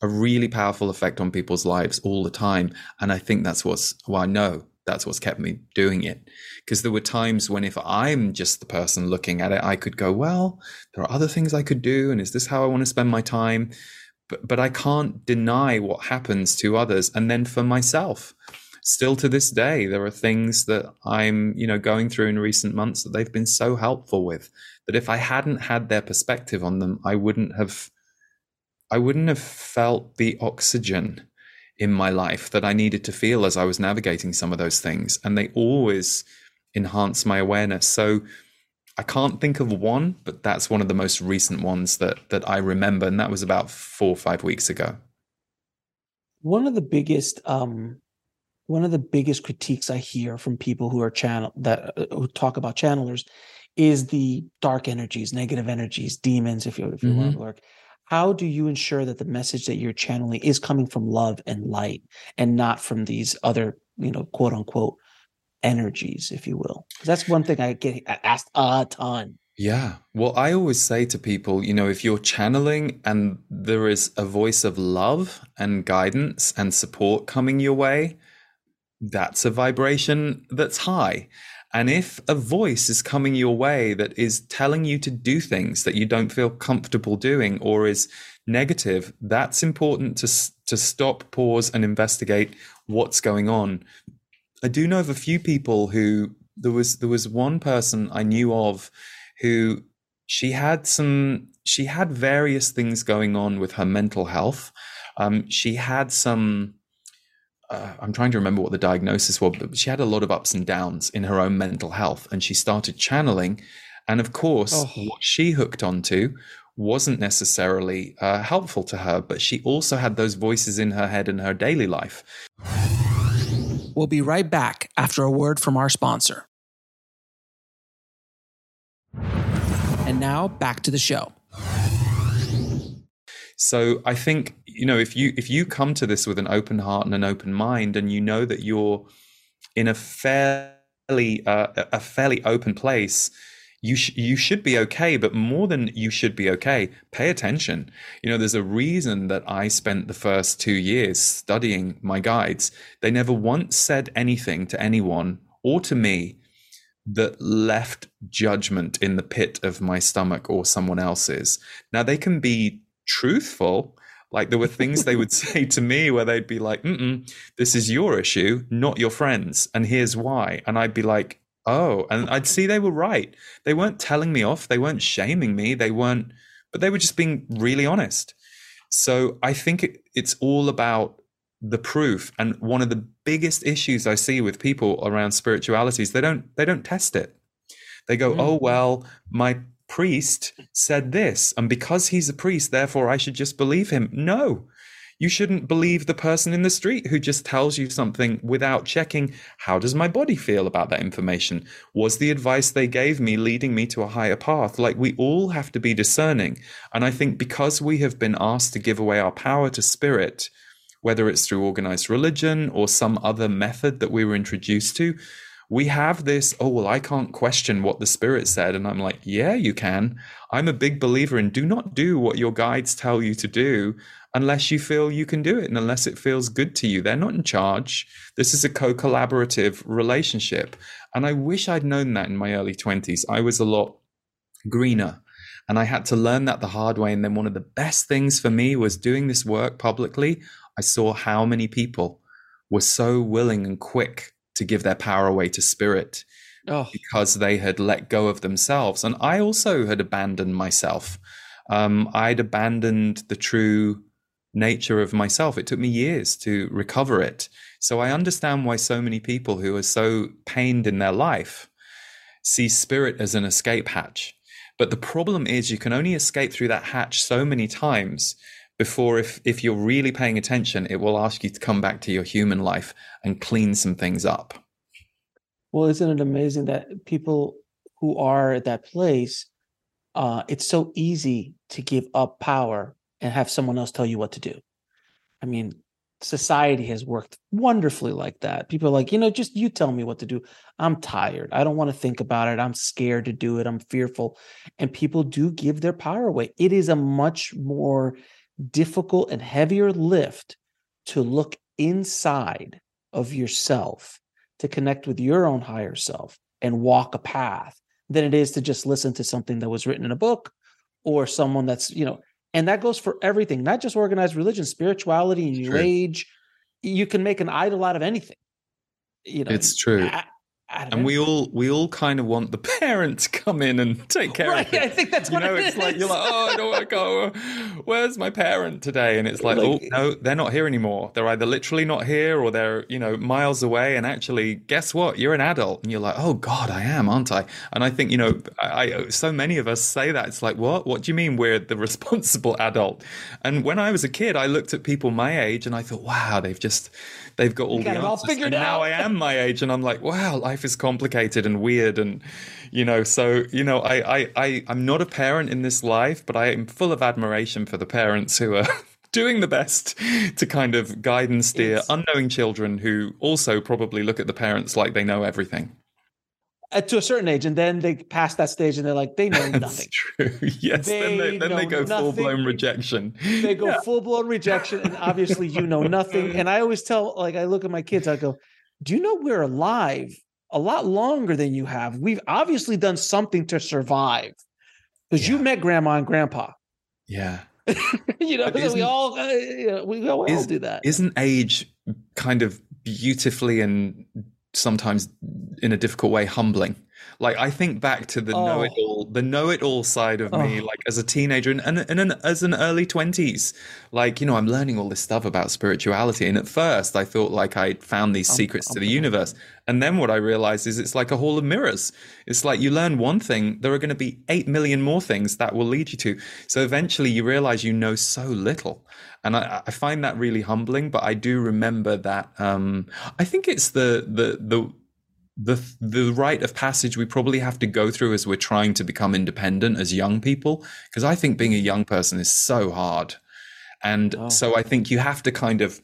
a really powerful effect on people's lives all the time. And I think that's what's well, I know that's what's kept me doing it. Because there were times when if I'm just the person looking at it, I could go, well, there are other things I could do. And is this how I want to spend my time? But, but I can't deny what happens to others. And then for myself, still to this day, there are things that I'm, you know, going through in recent months that they've been so helpful with that if I hadn't had their perspective on them, I wouldn't have, I wouldn't have felt the oxygen in my life that I needed to feel as I was navigating some of those things. And they always enhance my awareness. So I can't think of one, but that's one of the most recent ones that that I remember, and that was about four or five weeks ago. One of the biggest, um, one of the biggest critiques I hear from people who are channel that uh, who talk about channelers is the dark energies, negative energies, demons, if you if you mm-hmm. want to work. How do you ensure that the message that you're channeling is coming from love and light, and not from these other, you know, quote unquote energies, if you will. That's one thing I get asked a ton. Yeah. Well, I always say to people, you know, if you're channeling and there is a voice of love and guidance and support coming your way, that's a vibration that's high. And if a voice is coming your way that is telling you to do things that you don't feel comfortable doing or is negative, that's important to to stop, pause and investigate what's going on I do know of a few people who there was there was one person I knew of who she had some she had various things going on with her mental health. Um, she had some. Uh, I'm trying to remember what the diagnosis was, but she had a lot of ups and downs in her own mental health, and she started channeling. And of course, oh. what she hooked onto wasn't necessarily uh, helpful to her, but she also had those voices in her head in her daily life. We'll be right back after a word from our sponsor. And now back to the show. So I think you know if you if you come to this with an open heart and an open mind, and you know that you're in a fairly uh, a fairly open place, you sh- you should be okay. But more than you should be okay, pay attention. You know, there's a reason that I spent the first two years studying my guides. They never once said anything to anyone or to me that left judgment in the pit of my stomach or someone else's. Now they can be truthful. Like there were things they would say to me where they'd be like, Mm-mm, "This is your issue, not your friends, and here's why." And I'd be like, "Oh," and I'd see they were right. They weren't telling me off. They weren't shaming me. They weren't, but they were just being really honest. So I think it, it's all about the proof. And one of the biggest issues I see with people around spirituality is they don't they don't test it. They go, mm. "Oh well, my priest said this, and because he's a priest, therefore I should just believe him." No. You shouldn't believe the person in the street who just tells you something without checking how does my body feel about that information? Was the advice they gave me leading me to a higher path? Like we all have to be discerning. And I think because we have been asked to give away our power to spirit, whether it's through organized religion or some other method that we were introduced to, we have this, oh, well, I can't question what the spirit said. And I'm like, yeah, you can. I'm a big believer in do not do what your guides tell you to do unless you feel you can do it and unless it feels good to you. They're not in charge. This is a co collaborative relationship. And I wish I'd known that in my early 20s. I was a lot greener. And I had to learn that the hard way. And then one of the best things for me was doing this work publicly. I saw how many people were so willing and quick to give their power away to spirit oh. because they had let go of themselves. And I also had abandoned myself. Um, I'd abandoned the true nature of myself. It took me years to recover it. So I understand why so many people who are so pained in their life see spirit as an escape hatch. But the problem is, you can only escape through that hatch so many times before if if you're really paying attention it will ask you to come back to your human life and clean some things up well isn't it amazing that people who are at that place uh it's so easy to give up power and have someone else tell you what to do. I mean society has worked wonderfully like that. People are like you know just you tell me what to do. I'm tired. I don't want to think about it. I'm scared to do it. I'm fearful. And people do give their power away. It is a much more difficult and heavier lift to look inside of yourself to connect with your own higher self and walk a path than it is to just listen to something that was written in a book or someone that's you know and that goes for everything not just organized religion spirituality new true. age. You can make an idol out of anything you know? It's true and we all we all kind of want the parent to come in and take care right, of it. I think that's you what know. It it's is. like you're like, oh, I don't want to go. Where's my parent today? And it's like, like, oh no, they're not here anymore. They're either literally not here or they're you know miles away. And actually, guess what? You're an adult, and you're like, oh God, I am, aren't I? And I think you know, I, I so many of us say that. It's like, what? What do you mean we're the responsible adult? And when I was a kid, I looked at people my age and I thought, wow, they've just they've got all the answers. All and out. now I am my age, and I'm like, wow, life is complicated and weird, and you know, so you know, I I, I I'm not a parent in this life, but I am full of admiration for the parents who are. doing the best to kind of guide and steer unknowing children who also probably look at the parents like they know everything uh, to a certain age, and then they pass that stage, and they're like, they know nothing. true. Yes. They then they, then they go full blown rejection. They go yeah. full blown rejection, and obviously you know nothing. And I always tell, like, I look at my kids, I go, "Do you know we're alive a lot longer than you have? We've obviously done something to survive because yeah. you met grandma and grandpa." Yeah. you know, we all uh, you know, we all, is, do that. Isn't age kind of beautifully and sometimes in a difficult way humbling like I think back to the oh. know it all, the know it all side of oh. me, like as a teenager and, and, and an, as an early twenties. Like you know, I'm learning all this stuff about spirituality, and at first I thought like I found these secrets to the universe, and then what I realized is it's like a hall of mirrors. It's like you learn one thing, there are going to be eight million more things that will lead you to. So eventually, you realize you know so little, and I, I find that really humbling. But I do remember that. Um, I think it's the the the the the rite of passage we probably have to go through as we're trying to become independent as young people because I think being a young person is so hard. And oh. so I think you have to kind of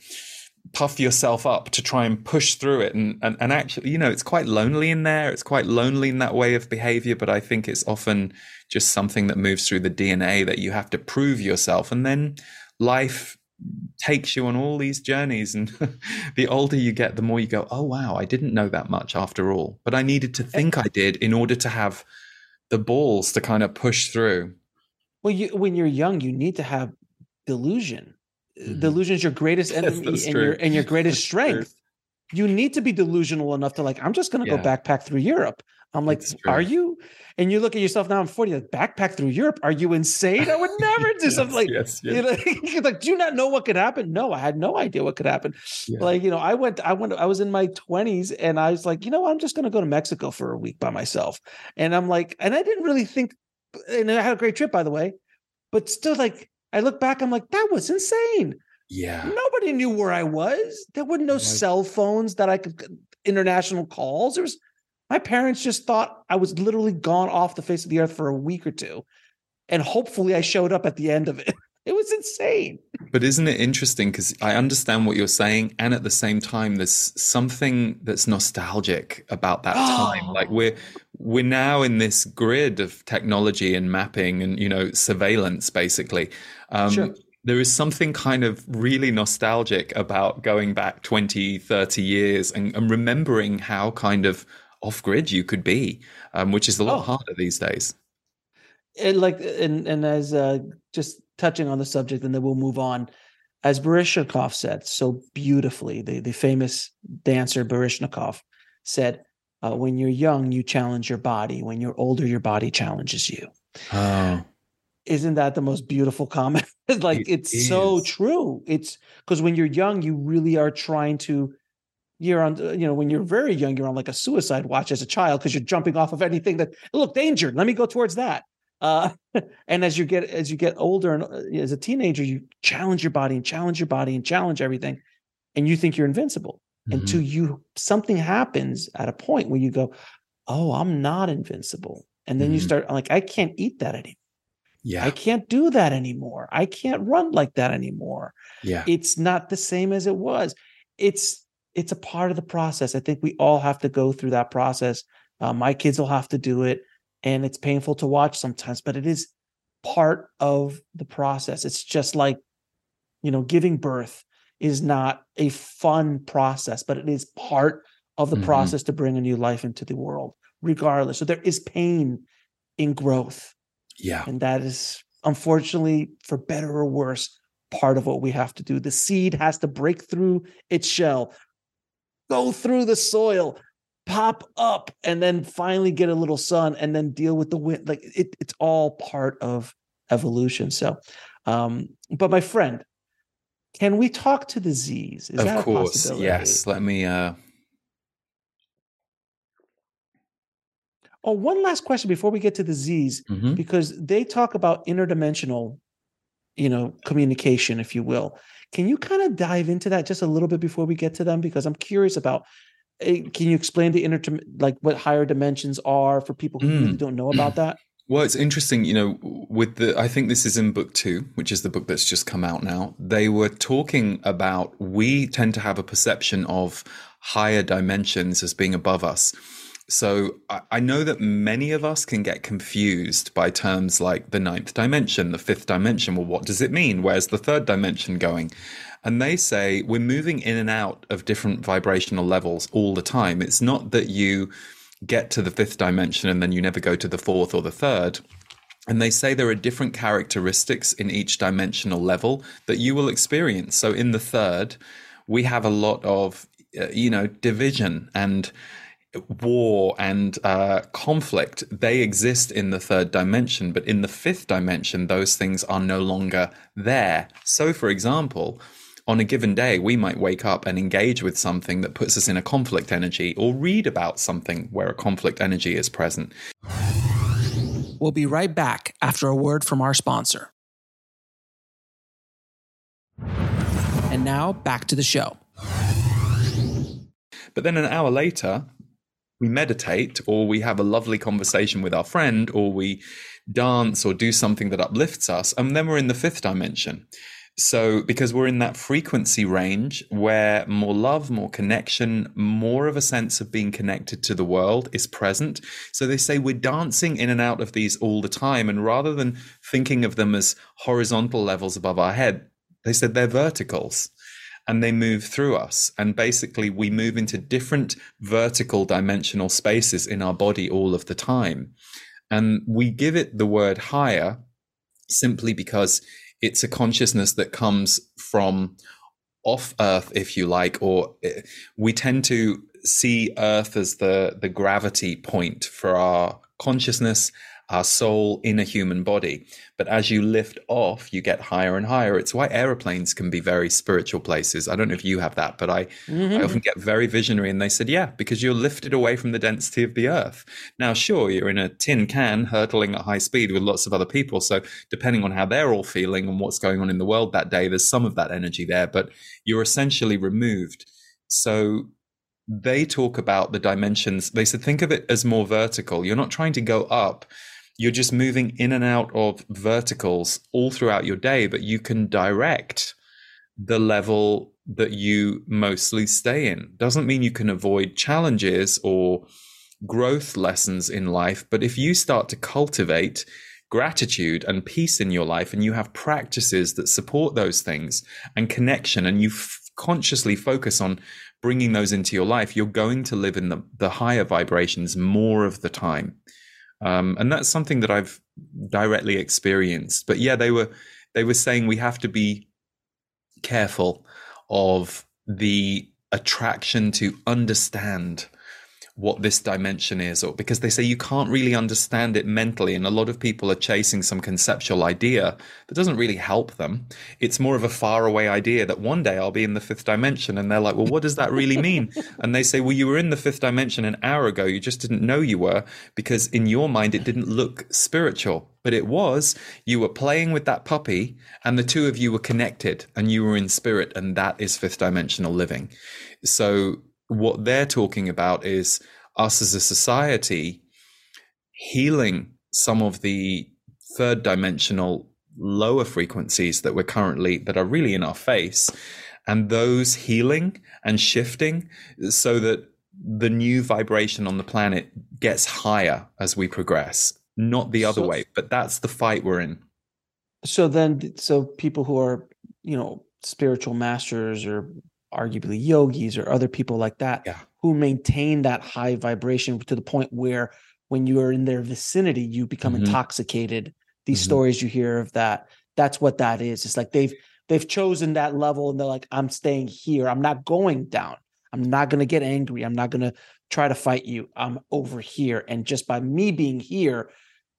puff yourself up to try and push through it and, and and actually you know it's quite lonely in there it's quite lonely in that way of behavior but i think it's often just something that moves through the dna that you have to prove yourself and then life takes you on all these journeys and the older you get the more you go oh wow i didn't know that much after all. But i needed to think i did in order to have the balls to kind of push through. Well you when you're young you need to have delusion. Mm-hmm. delusion is your greatest enemy yes, and your and your greatest strength. You need to be delusional enough to like i'm just going to yeah. go backpack through europe. I'm like, are you? And you look at yourself now. I'm 40. Like, backpack through Europe. Are you insane? I would never do yes, something like. Yes, yes. You know, like, do you not know what could happen? No, I had no idea what could happen. Yeah. Like, you know, I went. I went. I was in my 20s, and I was like, you know, I'm just going to go to Mexico for a week by myself. And I'm like, and I didn't really think. And I had a great trip, by the way. But still, like, I look back. I'm like, that was insane. Yeah. Nobody knew where I was. There were no cell phones that I could international calls. There was my parents just thought I was literally gone off the face of the earth for a week or two. And hopefully I showed up at the end of it. It was insane. But isn't it interesting? Because I understand what you're saying. And at the same time, there's something that's nostalgic about that time. Like we're we're now in this grid of technology and mapping and, you know, surveillance, basically. Um, sure there is something kind of really nostalgic about going back 20 30 years and, and remembering how kind of off grid you could be, um, which is a lot oh. harder these days. And like, and and as uh, just touching on the subject, and then we'll move on. As Baryshnikov said so beautifully, the the famous dancer Baryshnikov said, uh, "When you're young, you challenge your body. When you're older, your body challenges you." Oh. Isn't that the most beautiful comment? like it it's is. so true. It's because when you're young, you really are trying to you're on you know when you're very young you're on like a suicide watch as a child because you're jumping off of anything that look danger let me go towards that. Uh, and as you get as you get older and uh, as a teenager you challenge your body and challenge your body and challenge everything and you think you're invincible mm-hmm. until you something happens at a point where you go oh i'm not invincible. And then mm-hmm. you start like i can't eat that anymore. Yeah. i can't do that anymore. I can't run like that anymore. Yeah. It's not the same as it was. It's it's a part of the process. I think we all have to go through that process. Uh, my kids will have to do it, and it's painful to watch sometimes, but it is part of the process. It's just like, you know, giving birth is not a fun process, but it is part of the mm-hmm. process to bring a new life into the world, regardless. So there is pain in growth. Yeah. And that is unfortunately, for better or worse, part of what we have to do. The seed has to break through its shell, go through the soil, pop up, and then finally get a little sun and then deal with the wind. Like it, it's all part of evolution. So, um, but my friend, can we talk to the Z's? Is of course, yes. Let me. uh Oh, one last question before we get to the Z's, mm-hmm. because they talk about interdimensional, you know, communication, if you will. Can you kind of dive into that just a little bit before we get to them? Because I'm curious about. Eh, can you explain the inner like what higher dimensions are for people who mm. really don't know about that? Well, it's interesting, you know, with the, I think this is in book two, which is the book that's just come out now. They were talking about we tend to have a perception of higher dimensions as being above us. So I know that many of us can get confused by terms like the ninth dimension, the fifth dimension. Well, what does it mean? Where's the third dimension going? And they say we're moving in and out of different vibrational levels all the time. It's not that you get to the fifth dimension and then you never go to the fourth or the third. And they say there are different characteristics in each dimensional level that you will experience. So in the third, we have a lot of uh, you know, division and war and uh, conflict, they exist in the third dimension. But in the fifth dimension, those things are no longer there. So, for example, on a given day, we might wake up and engage with something that puts us in a conflict energy or read about something where a conflict energy is present. We'll be right back after a word from our sponsor. And now back to the show. But then an hour later, we meditate or we have a lovely conversation with our friend or we dance or do something that uplifts us. And then we're in the fifth dimension. So, because we're in that frequency range where more love, more connection, more of a sense of being connected to the world is present. So, they say we're dancing in and out of these all the time. And rather than thinking of them as horizontal levels above our head, they said they're verticals and they move through us. And basically, we move into different vertical dimensional spaces in our body all of the time. And we give it the word higher simply because it's a consciousness that comes from off earth if you like or eh, we tend to see earth as the the gravity point for our consciousness our soul in a human body. But as you lift off, you get higher and higher. It's why aeroplanes can be very spiritual places. I don't know if you have that, but I, mm-hmm. I often get very visionary. And they said, yeah, because you're lifted away from the density of the earth. Now, sure, you're in a tin can hurtling at high speed with lots of other people. So depending on how they're all feeling and what's going on in the world that day, there's some of that energy there, but you're essentially removed. So they talk about the dimensions. They said, think of it as more vertical. You're not trying to go up you're just moving in and out of verticals all throughout your day, but you can direct the level that you mostly stay in. Doesn't mean you can avoid challenges or growth lessons in life, but if you start to cultivate gratitude and peace in your life and you have practices that support those things and connection and you f- consciously focus on bringing those into your life, you're going to live in the, the higher vibrations more of the time. Um, and that's something that I've directly experienced. But yeah, they were they were saying we have to be careful of the attraction to understand what this dimension is or because they say you can't really understand it mentally and a lot of people are chasing some conceptual idea that doesn't really help them. It's more of a far away idea that one day I'll be in the fifth dimension and they're like well what does that really mean? And they say well you were in the fifth dimension an hour ago. You just didn't know you were because in your mind it didn't look spiritual. But it was you were playing with that puppy and the two of you were connected and you were in spirit and that is fifth dimensional living. So what they're talking about is us as a society healing some of the third dimensional lower frequencies that we're currently that are really in our face and those healing and shifting so that the new vibration on the planet gets higher as we progress not the other so, way but that's the fight we're in. So then so people who are you know spiritual masters or arguably yogis or other people like that yeah. who maintain that high vibration to the point where when you are in their vicinity you become mm-hmm. intoxicated. These mm-hmm. stories you hear of that that's what that is. It's like they've they've chosen that level and they're like i'm staying here. I'm not going down. I'm not going to get angry. I'm not going to try to fight you. I'm over here. And just by me being here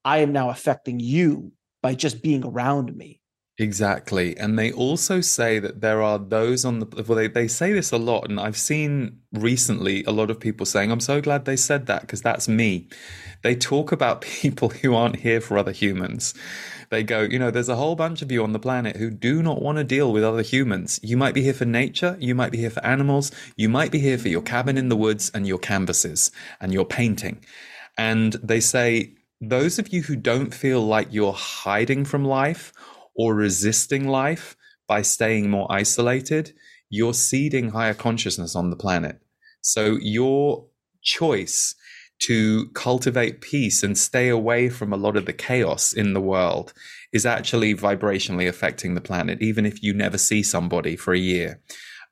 i am now affecting you by just being around me Exactly. And they also say that there are those on the, well, they, they say this a lot. And I've seen recently a lot of people saying, I'm so glad they said that because that's me. They talk about people who aren't here for other humans. They go, you know, there's a whole bunch of you on the planet who do not want to deal with other humans. You might be here for nature. You might be here for animals. You might be here for your cabin in the woods and your canvases and your painting. And they say, those of you who don't feel like you're hiding from life or resisting life by staying more isolated, you're seeding higher consciousness on the planet. So your choice to cultivate peace and stay away from a lot of the chaos in the world is actually vibrationally affecting the planet, even if you never see somebody for a year.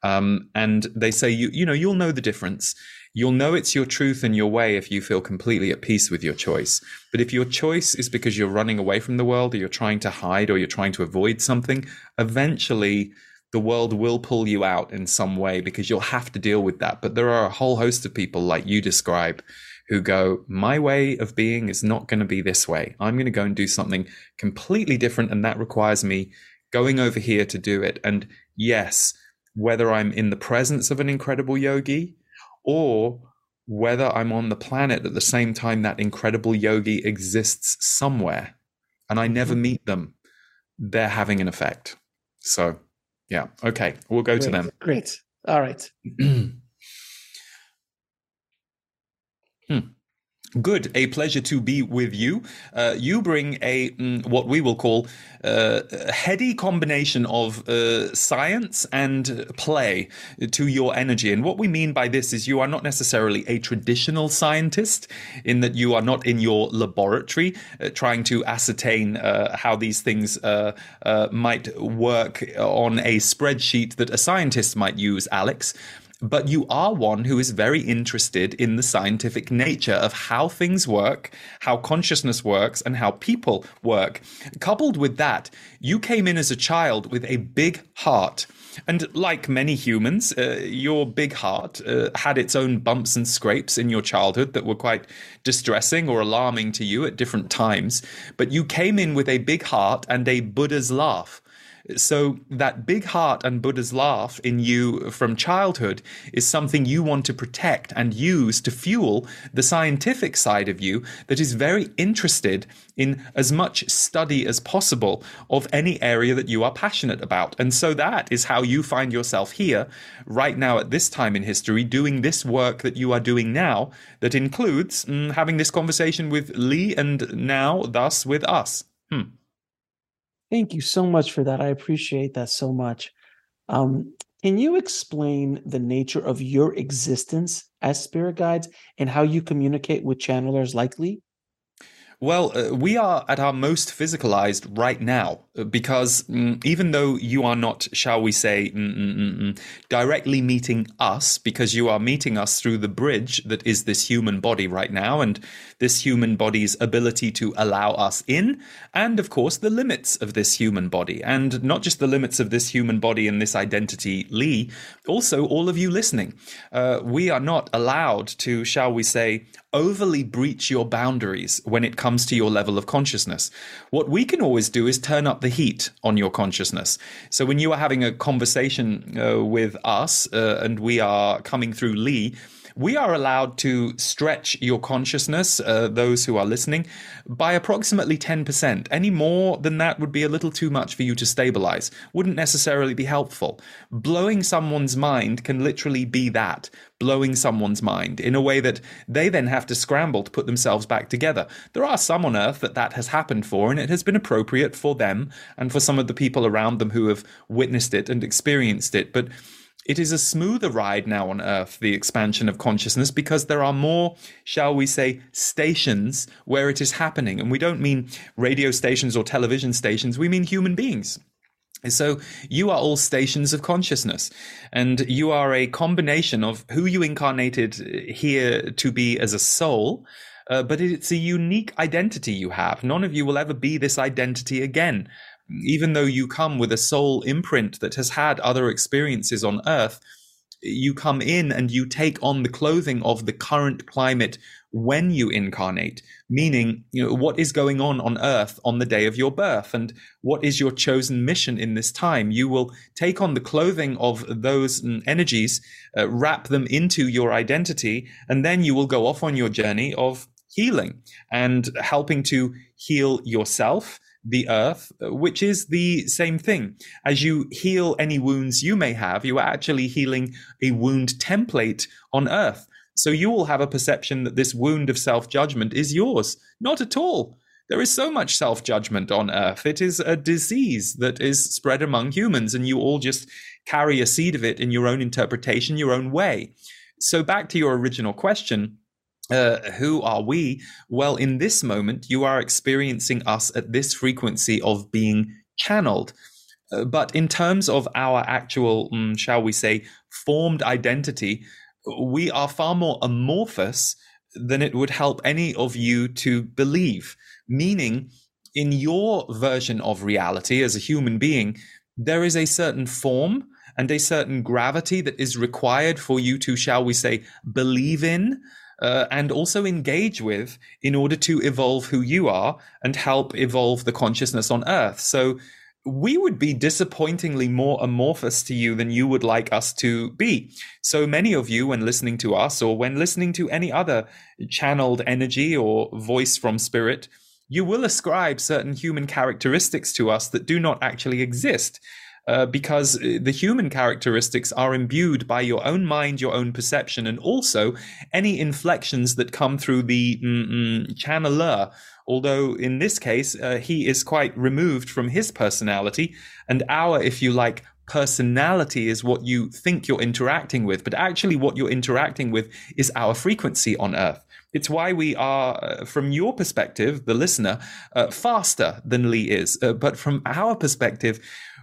Um, and they say you you know you'll know the difference You'll know it's your truth and your way if you feel completely at peace with your choice. But if your choice is because you're running away from the world or you're trying to hide or you're trying to avoid something, eventually the world will pull you out in some way because you'll have to deal with that. But there are a whole host of people like you describe who go, my way of being is not going to be this way. I'm going to go and do something completely different. And that requires me going over here to do it. And yes, whether I'm in the presence of an incredible yogi or whether I'm on the planet at the same time that incredible yogi exists somewhere and I never mm-hmm. meet them, they're having an effect. So, yeah. Okay. We'll go Great. to them. Great. All right. hmm. Good, a pleasure to be with you. Uh, you bring a mm, what we will call uh, a heady combination of uh, science and play to your energy. And what we mean by this is you are not necessarily a traditional scientist in that you are not in your laboratory uh, trying to ascertain uh, how these things uh, might work on a spreadsheet that a scientist might use, Alex but you are one who is very interested in the scientific nature of how things work, how consciousness works, and how people work. Coupled with that, you came in as a child with a big heart. And like many humans, uh, your big heart uh, had its own bumps and scrapes in your childhood that were quite distressing or alarming to you at different times. But you came in with a big heart and a Buddha's laugh. So that big heart and Buddha's laugh in you from childhood is something you want to protect and use to fuel the scientific side of you that is very interested in as much study as possible of any area that you are passionate about. And so that is how you find yourself here right now at this time in history doing this work that you are doing now that includes mm, having this conversation with Lee and now thus with us. Hmm. Thank you so much for that. I appreciate that so much. Um, can you explain the nature of your existence as spirit guides and how you communicate with channelers like Lee? Well, uh, we are at our most physicalized right now uh, because mm, even though you are not, shall we say, mm, mm, mm, directly meeting us, because you are meeting us through the bridge that is this human body right now, and this human body's ability to allow us in, and of course, the limits of this human body, and not just the limits of this human body and this identity, Lee, also all of you listening. Uh, we are not allowed to, shall we say, overly breach your boundaries when it comes to your level of consciousness. What we can always do is turn up the heat on your consciousness. So when you are having a conversation uh, with us uh, and we are coming through Lee, we are allowed to stretch your consciousness, uh, those who are listening, by approximately 10%. Any more than that would be a little too much for you to stabilize, wouldn't necessarily be helpful. Blowing someone's mind can literally be that blowing someone's mind in a way that they then have to scramble to put themselves back together. There are some on earth that that has happened for, and it has been appropriate for them and for some of the people around them who have witnessed it and experienced it. But it is a smoother ride now on Earth, the expansion of consciousness, because there are more, shall we say, stations where it is happening. And we don't mean radio stations or television stations, we mean human beings. So you are all stations of consciousness, and you are a combination of who you incarnated here to be as a soul, uh, but it's a unique identity you have. None of you will ever be this identity again even though you come with a soul imprint that has had other experiences on earth, you come in and you take on the clothing of the current climate when you incarnate meaning you know what is going on on earth on the day of your birth and what is your chosen mission in this time? You will take on the clothing of those mm, energies uh, wrap them into your identity and then you will go off on your journey of healing and helping to heal yourself the earth, which is the same thing. As you heal any wounds you may have, you are actually healing a wound template on earth. So you will have a perception that this wound of self judgment is yours. Not at all. There is so much self judgment on earth. It is a disease that is spread among humans, and you all just carry a seed of it in your own interpretation, your own way. So, back to your original question uh, who are we? Well, in this moment, you are experiencing us at this frequency of being channeled. Uh, but in terms of our actual, um, shall we say, formed identity, we are far more amorphous than it would help any of you to believe. Meaning, in your version of reality as a human being, there is a certain form and a certain gravity that is required for you to, shall we say, believe in uh, and also engage with in order to evolve who you are and help evolve the consciousness on earth. So we would be disappointingly more amorphous to you than you would like us to be. So many of you, when listening to us or when listening to any other channeled energy or voice from spirit, you will ascribe certain human characteristics to us that do not actually exist. Uh, because uh, the human characteristics are imbued by your own mind, your own perception, and also any inflections that come through the mm, channeler. Although in this case, uh, he is quite removed from his personality, and our, if you like, personality is what you think you're interacting with, but actually, what you're interacting with is our frequency on Earth. It's why we are, uh, from your perspective, the listener, uh, faster than Lee is. Uh, but from our perspective,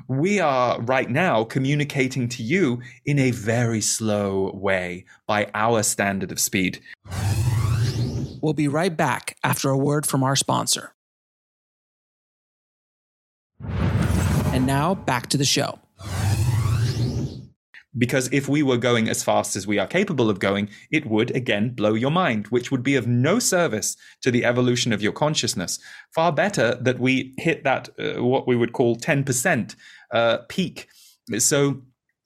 we are right now communicating to you in a very slow way by our standard of speed. We'll be right back after a word from our sponsor. And now back to the show. Because if we were going as fast as we are capable of going, it would again blow your mind, which would be of no service to the evolution of your consciousness. Far better that we hit that, uh, what we would call 10% uh, peak. So,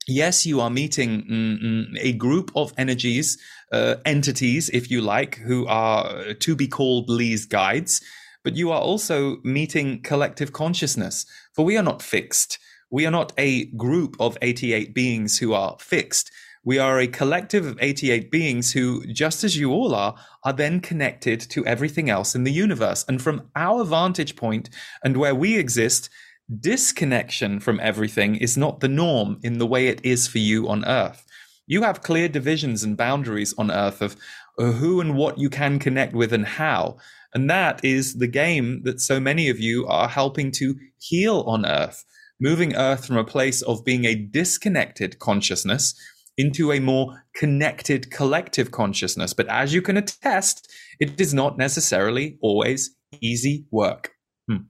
yes, you are meeting mm, mm, a group of energies, uh, entities, if you like, who are to be called Lee's guides, but you are also meeting collective consciousness, for we are not fixed. We are not a group of 88 beings who are fixed. We are a collective of 88 beings who, just as you all are, are then connected to everything else in the universe. And from our vantage point and where we exist, disconnection from everything is not the norm in the way it is for you on Earth. You have clear divisions and boundaries on Earth of uh, who and what you can connect with and how. And that is the game that so many of you are helping to heal on Earth moving Earth from a place of being a disconnected consciousness into a more connected collective consciousness. But as you can attest, it is not necessarily always easy work. Hmm.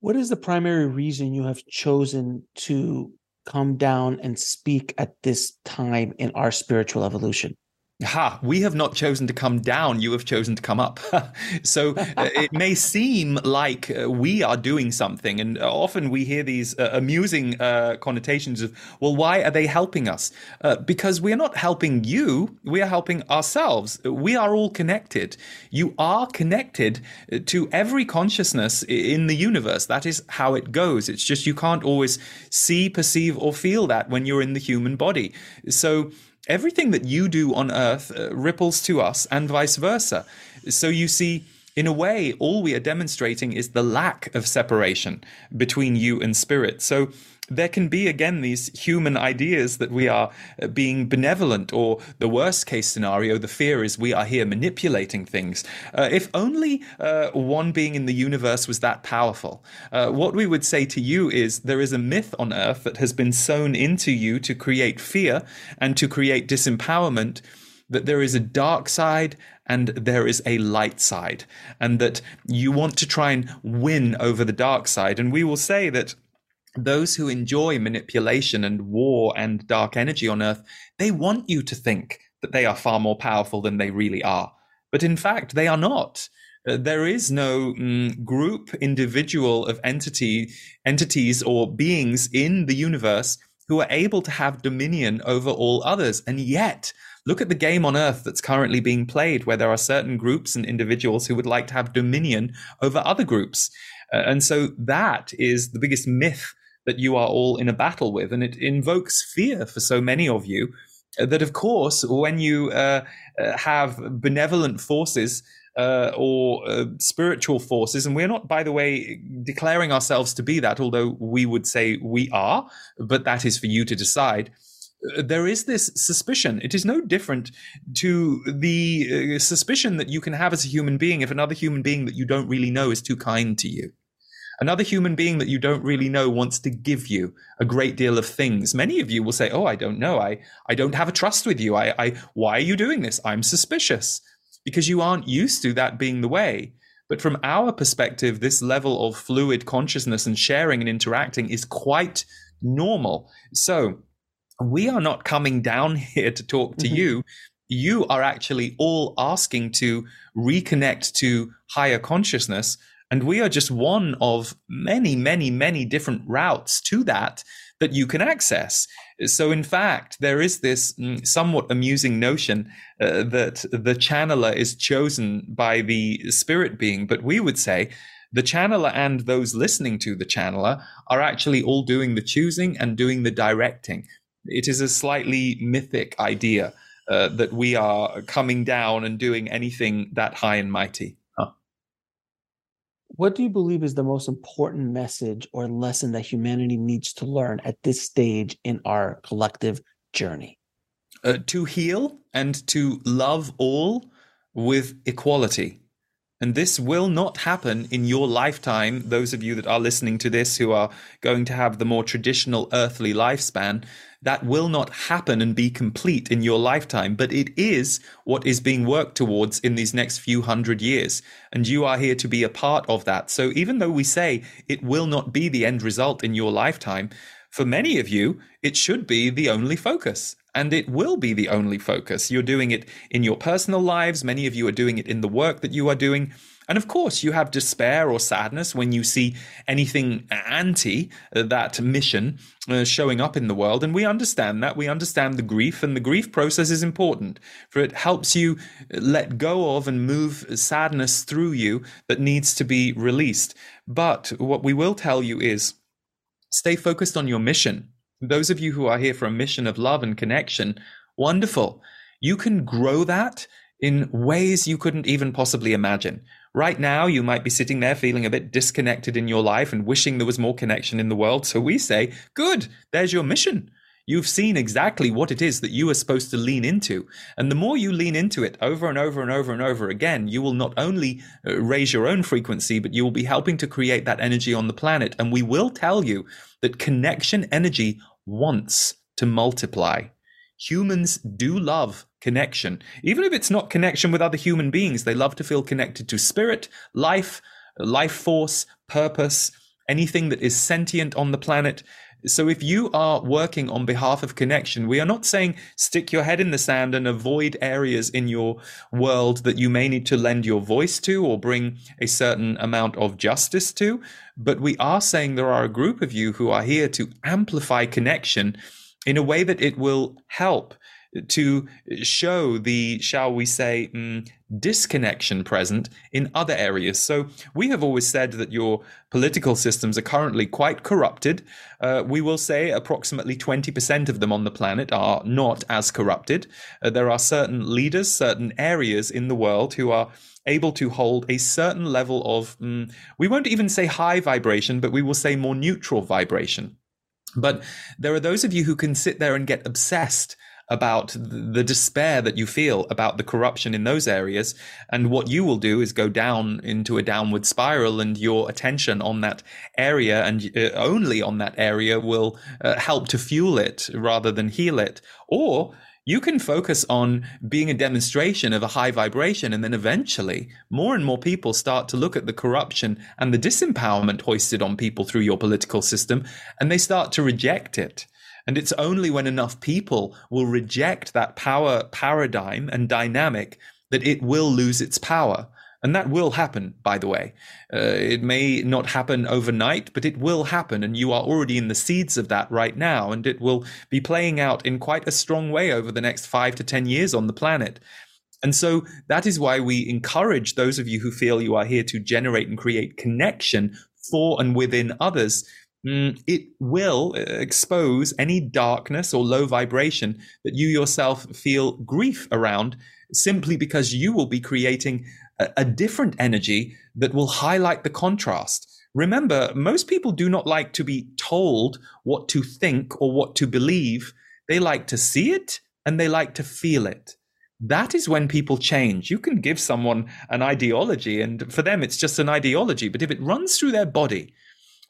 What is the primary reason you have chosen to come down and speak at this time in our spiritual evolution? Ha, we have not chosen to come down, you have chosen to come up. so uh, it may seem like uh, we are doing something, and uh, often we hear these uh, amusing uh, connotations of, well, why are they helping us? Uh, because we are not helping you, we are helping ourselves. We are all connected. You are connected to every consciousness in the universe. That is how it goes. It's just you can't always see, perceive, or feel that when you're in the human body. So, everything that you do on earth uh, ripples to us and vice versa. So you see, in a way, all we are demonstrating is the lack of separation between you and spirit. So there can be again these human ideas that we are uh, being benevolent, or the worst case scenario, the fear is we are here manipulating things. Uh, if only uh, one being in the universe was that powerful, uh, what we would say to you is there is a myth on earth that has been sown into you to create fear and to create disempowerment. That there is a dark side and there is a light side, and that you want to try and win over the dark side. And we will say that those who enjoy manipulation and war and dark energy on earth, they want you to think that they are far more powerful than they really are. But in fact, they are not. Uh, there is no mm, group, individual of entity, entities or beings in the universe who are able to have dominion over all others. And yet, look at the game on earth that's currently being played, where there are certain groups and individuals who would like to have dominion over other groups. Uh, and so that is the biggest myth that you are all in a battle with. And it invokes fear for so many of you uh, that, of course, when you uh, uh, have benevolent forces uh, or uh, spiritual forces, and we're not, by the way, declaring ourselves to be that, although we would say we are, but that is for you to decide. Uh, there is this suspicion. It is no different to the suspicion that you can have as a human being if another human being that you don't really know is too kind to you. Another human being that you don't really know wants to give you a great deal of things. Many of you will say, "Oh, I don't know. I I don't have a trust with you. I I why are you doing this? I'm suspicious." Because you aren't used to that being the way. But from our perspective, this level of fluid consciousness and sharing and interacting is quite normal. So we are not coming down here to talk to mm-hmm. you. You are actually all asking to reconnect to higher consciousness. And we are just one of many, many, many different routes to that that you can access. So, in fact, there is this mm, somewhat amusing notion uh, that the channeler is chosen by the spirit being, but we would say the channeler and those listening to the channeler are actually all doing the choosing and doing the directing. It is a slightly mythic idea uh, that we are coming down and doing anything that high and mighty. What do you believe is the most important message or lesson that humanity needs to learn at this stage in our collective journey? Uh, to heal and to love all with equality. And this will not happen in your lifetime. Those of you that are listening to this who are going to have the more traditional earthly lifespan, that will not happen and be complete in your lifetime. But it is what is being worked towards in these next few hundred years. And you are here to be a part of that. So even though we say it will not be the end result in your lifetime, for many of you, it should be the only focus and it will be the only focus. You're doing it in your personal lives. Many of you are doing it in the work that you are doing. And of course, you have despair or sadness when you see anything anti that mission uh, showing up in the world. And we understand that. We understand the grief, and the grief process is important for it helps you let go of and move sadness through you that needs to be released. But what we will tell you is stay focused on your mission those of you who are here for a mission of love and connection, wonderful. You can grow that in ways you couldn't even possibly imagine. Right now, you might be sitting there feeling a bit disconnected in your life and wishing there was more connection in the world. So we say, good, there's your mission. You've seen exactly what it is that you are supposed to lean into. And the more you lean into it over and over and over and over again, you will not only uh, raise your own frequency, but you will be helping to create that energy on the planet. And we will tell you that connection energy wants to multiply. Humans do love connection. Even if it's not connection with other human beings, they love to feel connected to spirit, life, life force, purpose, anything that is sentient on the planet. So if you are working on behalf of connection, we are not saying stick your head in the sand and avoid areas in your world that you may need to lend your voice to or bring a certain amount of justice to. But we are saying there are a group of you who are here to amplify connection in a way that it will help to show the, shall we say, mm, disconnection present in other areas. So we have always said that your political systems are currently quite corrupted. Uh, we will say approximately 20% of them on the planet are not as corrupted. Uh, there are certain leaders, certain areas in the world who are able to hold a certain level of, mm, we won't even say high vibration, but we will say more neutral vibration. But there are those of you who can sit there and get obsessed about the despair that you feel about the corruption in those areas. And what you will do is go down into a downward spiral, and your attention on that area and uh, only on that area will uh, help to fuel it rather than heal it. Or you can focus on being a demonstration of a high vibration, and then eventually more and more people start to look at the corruption and the disempowerment hoisted on people through your political system, and they start to reject it. And it's only when enough people will reject that power paradigm and dynamic that it will lose its power. And that will happen, by the way. Uh, it may not happen overnight, but it will happen. And you are already in the seeds of that right now. And it will be playing out in quite a strong way over the next five to 10 years on the planet. And so that is why we encourage those of you who feel you are here to generate and create connection for and within others Mm, it will uh, expose any darkness or low vibration that you yourself feel grief around simply because you will be creating a, different energy that will highlight the contrast. Remember, most people do not like to be told what to think or what to believe. They like to see it and they like to feel it. That is when people change. You can give someone an ideology, and for them, it's just an ideology. But if it runs through their body,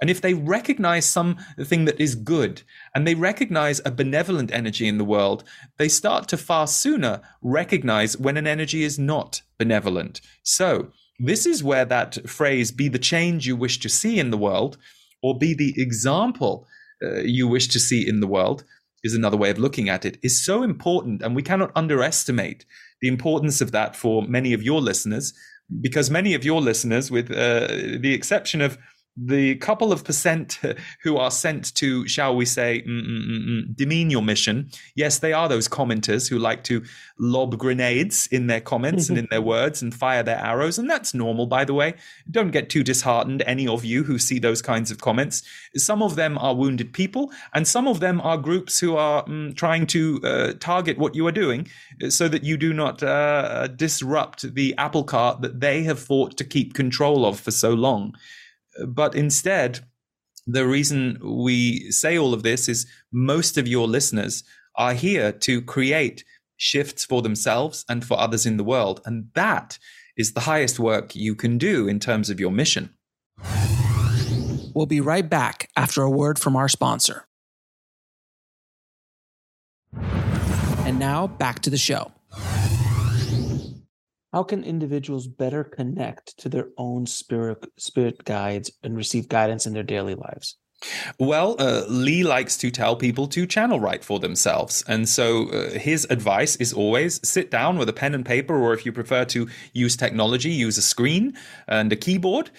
and if they recognize something that is good and they recognize a benevolent energy in the world, they start to far sooner recognize when an energy is not benevolent. So, this is where that phrase, be the change you wish to see in the world, or be the example uh, you wish to see in the world, is another way of looking at it, is so important. And we cannot underestimate the importance of that for many of your listeners, because many of your listeners, with uh, the exception of the couple of percent who are sent to, shall we say, mm, mm, mm, demean your mission. Yes, they are those commenters who like to lob grenades in their comments and in their words and fire their arrows. And that's normal, by the way. Don't get too disheartened, any of you who see those kinds of comments. Some of them are wounded people, and some of them are groups who are mm, trying to uh, target what you are doing so that you do not uh, disrupt the apple cart that they have fought to keep control of for so long. But instead, the reason we say all of this is most of your listeners are here to create shifts for themselves and for others in the world. And that is the highest work you can do in terms of your mission. We'll be right back after a word from our sponsor. And now back to the show. How can individuals better connect to their own spirit spirit guides and receive guidance in their daily lives? Well, uh, Lee likes to tell people to channel write for themselves. And so uh, his advice is always sit down with a pen and paper, or if you prefer to use technology, use a screen and a keyboard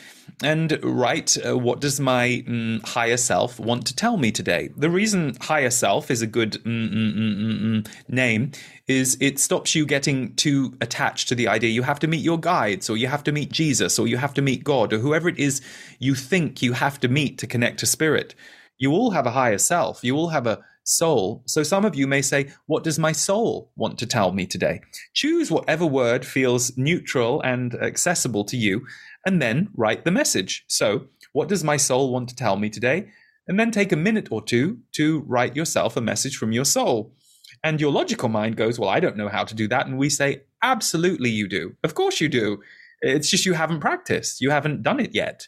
and write uh, what does my mm, higher self want to tell me today. The reason higher self is a good mm, mm, mm, mm, mm name is it stops you getting too attached to the idea you have to meet your guides or you have to meet Jesus or you have to meet God or whoever it is you think you have to meet to connect to spirit. You all have a higher self. You all have a soul. So some of you may say, What does my soul want to tell me today? Choose whatever word feels neutral and accessible to you, and then write the message. So, what does my soul want to tell me today? And then take a minute or two to write yourself a message from your soul. And your logical mind goes, Well, I don't know how to do that. And we say, Absolutely, you do. Of course, you do. It's just you haven't practiced, you haven't done it yet.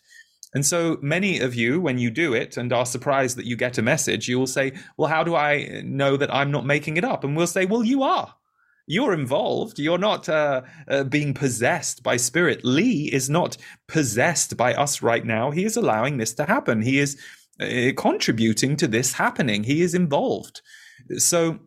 And so many of you, when you do it and are surprised that you get a message, you will say, Well, how do I know that I'm not making it up? And we'll say, Well, you are. You're involved. You're not uh, uh, being possessed by spirit. Lee is not possessed by us right now. He is allowing this to happen. He is uh, contributing to this happening. He is involved. So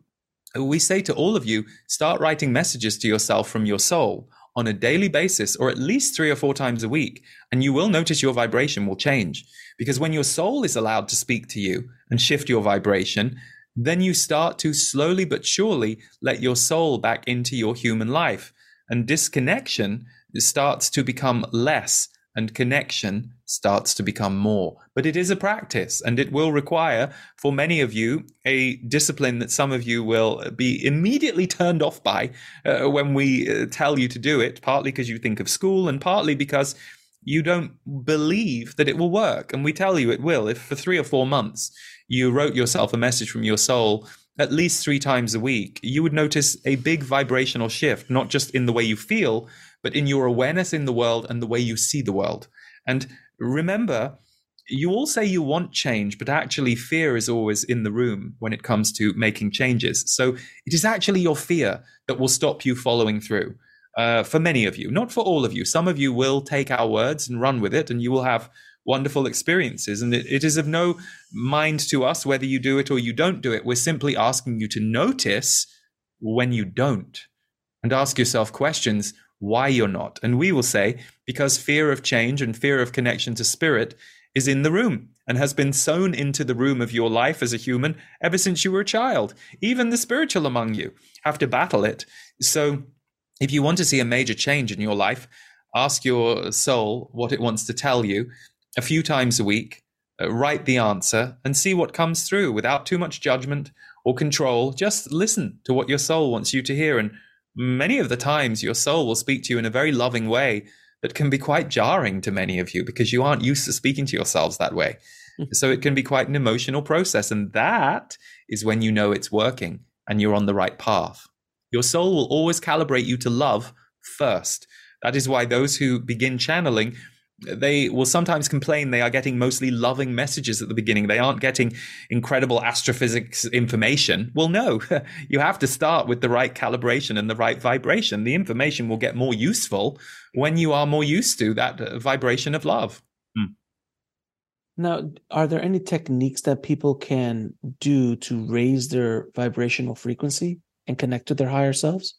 we say to all of you start writing messages to yourself from your soul on a daily basis or at least three or four times a week and you will notice your vibration will change because when your soul is allowed to speak to you and shift your vibration then you start to slowly but surely let your soul back into your human life and disconnection starts to become less and connection starts to become more. But it is a practice and it will require, for many of you, a discipline that some of you will be immediately turned off by uh, when we uh, tell you to do it, partly because you think of school and partly because you don't believe that it will work. And we tell you it will. If for three or four months you wrote yourself a message from your soul at least three times a week, you would notice a big vibrational shift, not just in the way you feel, but in your awareness in the world and the way you see the world. And remember, you all say you want change, but actually, fear is always in the room when it comes to making changes. So it is actually your fear that will stop you following through. Uh, for many of you, not for all of you. Some of you will take our words and run with it, and you will have wonderful experiences. And it, it is of no mind to us whether you do it or you don't do it. We're simply asking you to notice when you don't and ask yourself questions why you're not. And we will say, because fear of change and fear of connection to spirit is in the room and has been sown into the room of your life as a human ever since you were a child. Even the spiritual among you have to battle it. So, if you want to see a major change in your life, ask your soul what it wants to tell you a few times a week, uh, write the answer, and see what comes through without too much judgment or control. Just listen to what your soul wants you to hear and many of the times your soul will speak to you in a very loving way that can be quite jarring to many of you because you aren't used to speaking to yourselves that way. Hmm. so it can be quite an emotional process. And that is when you know it's working and you're on the right path. Your soul will always calibrate you to love first. That is why those who begin channeling they will sometimes complain they are getting mostly loving messages at the beginning. They aren't getting incredible astrophysics information. Well, no, you have to start with the right calibration and the right vibration. The information will get more useful when you are more used to that uh, vibration of love. Hmm. Now, are there any techniques that people can do to raise their vibrational frequency and connect to their higher selves?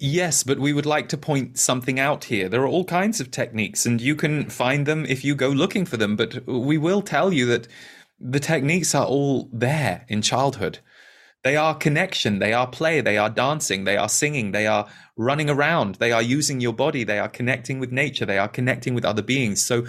Yes, but we would like to point something out here. There are all kinds of techniques, and you can find them if you go looking for them. But we will tell you that the techniques are all there in childhood. They are connection, they are play, they are dancing, they are singing, they are running around, they are using your body, they are connecting with nature, they are connecting with other beings. So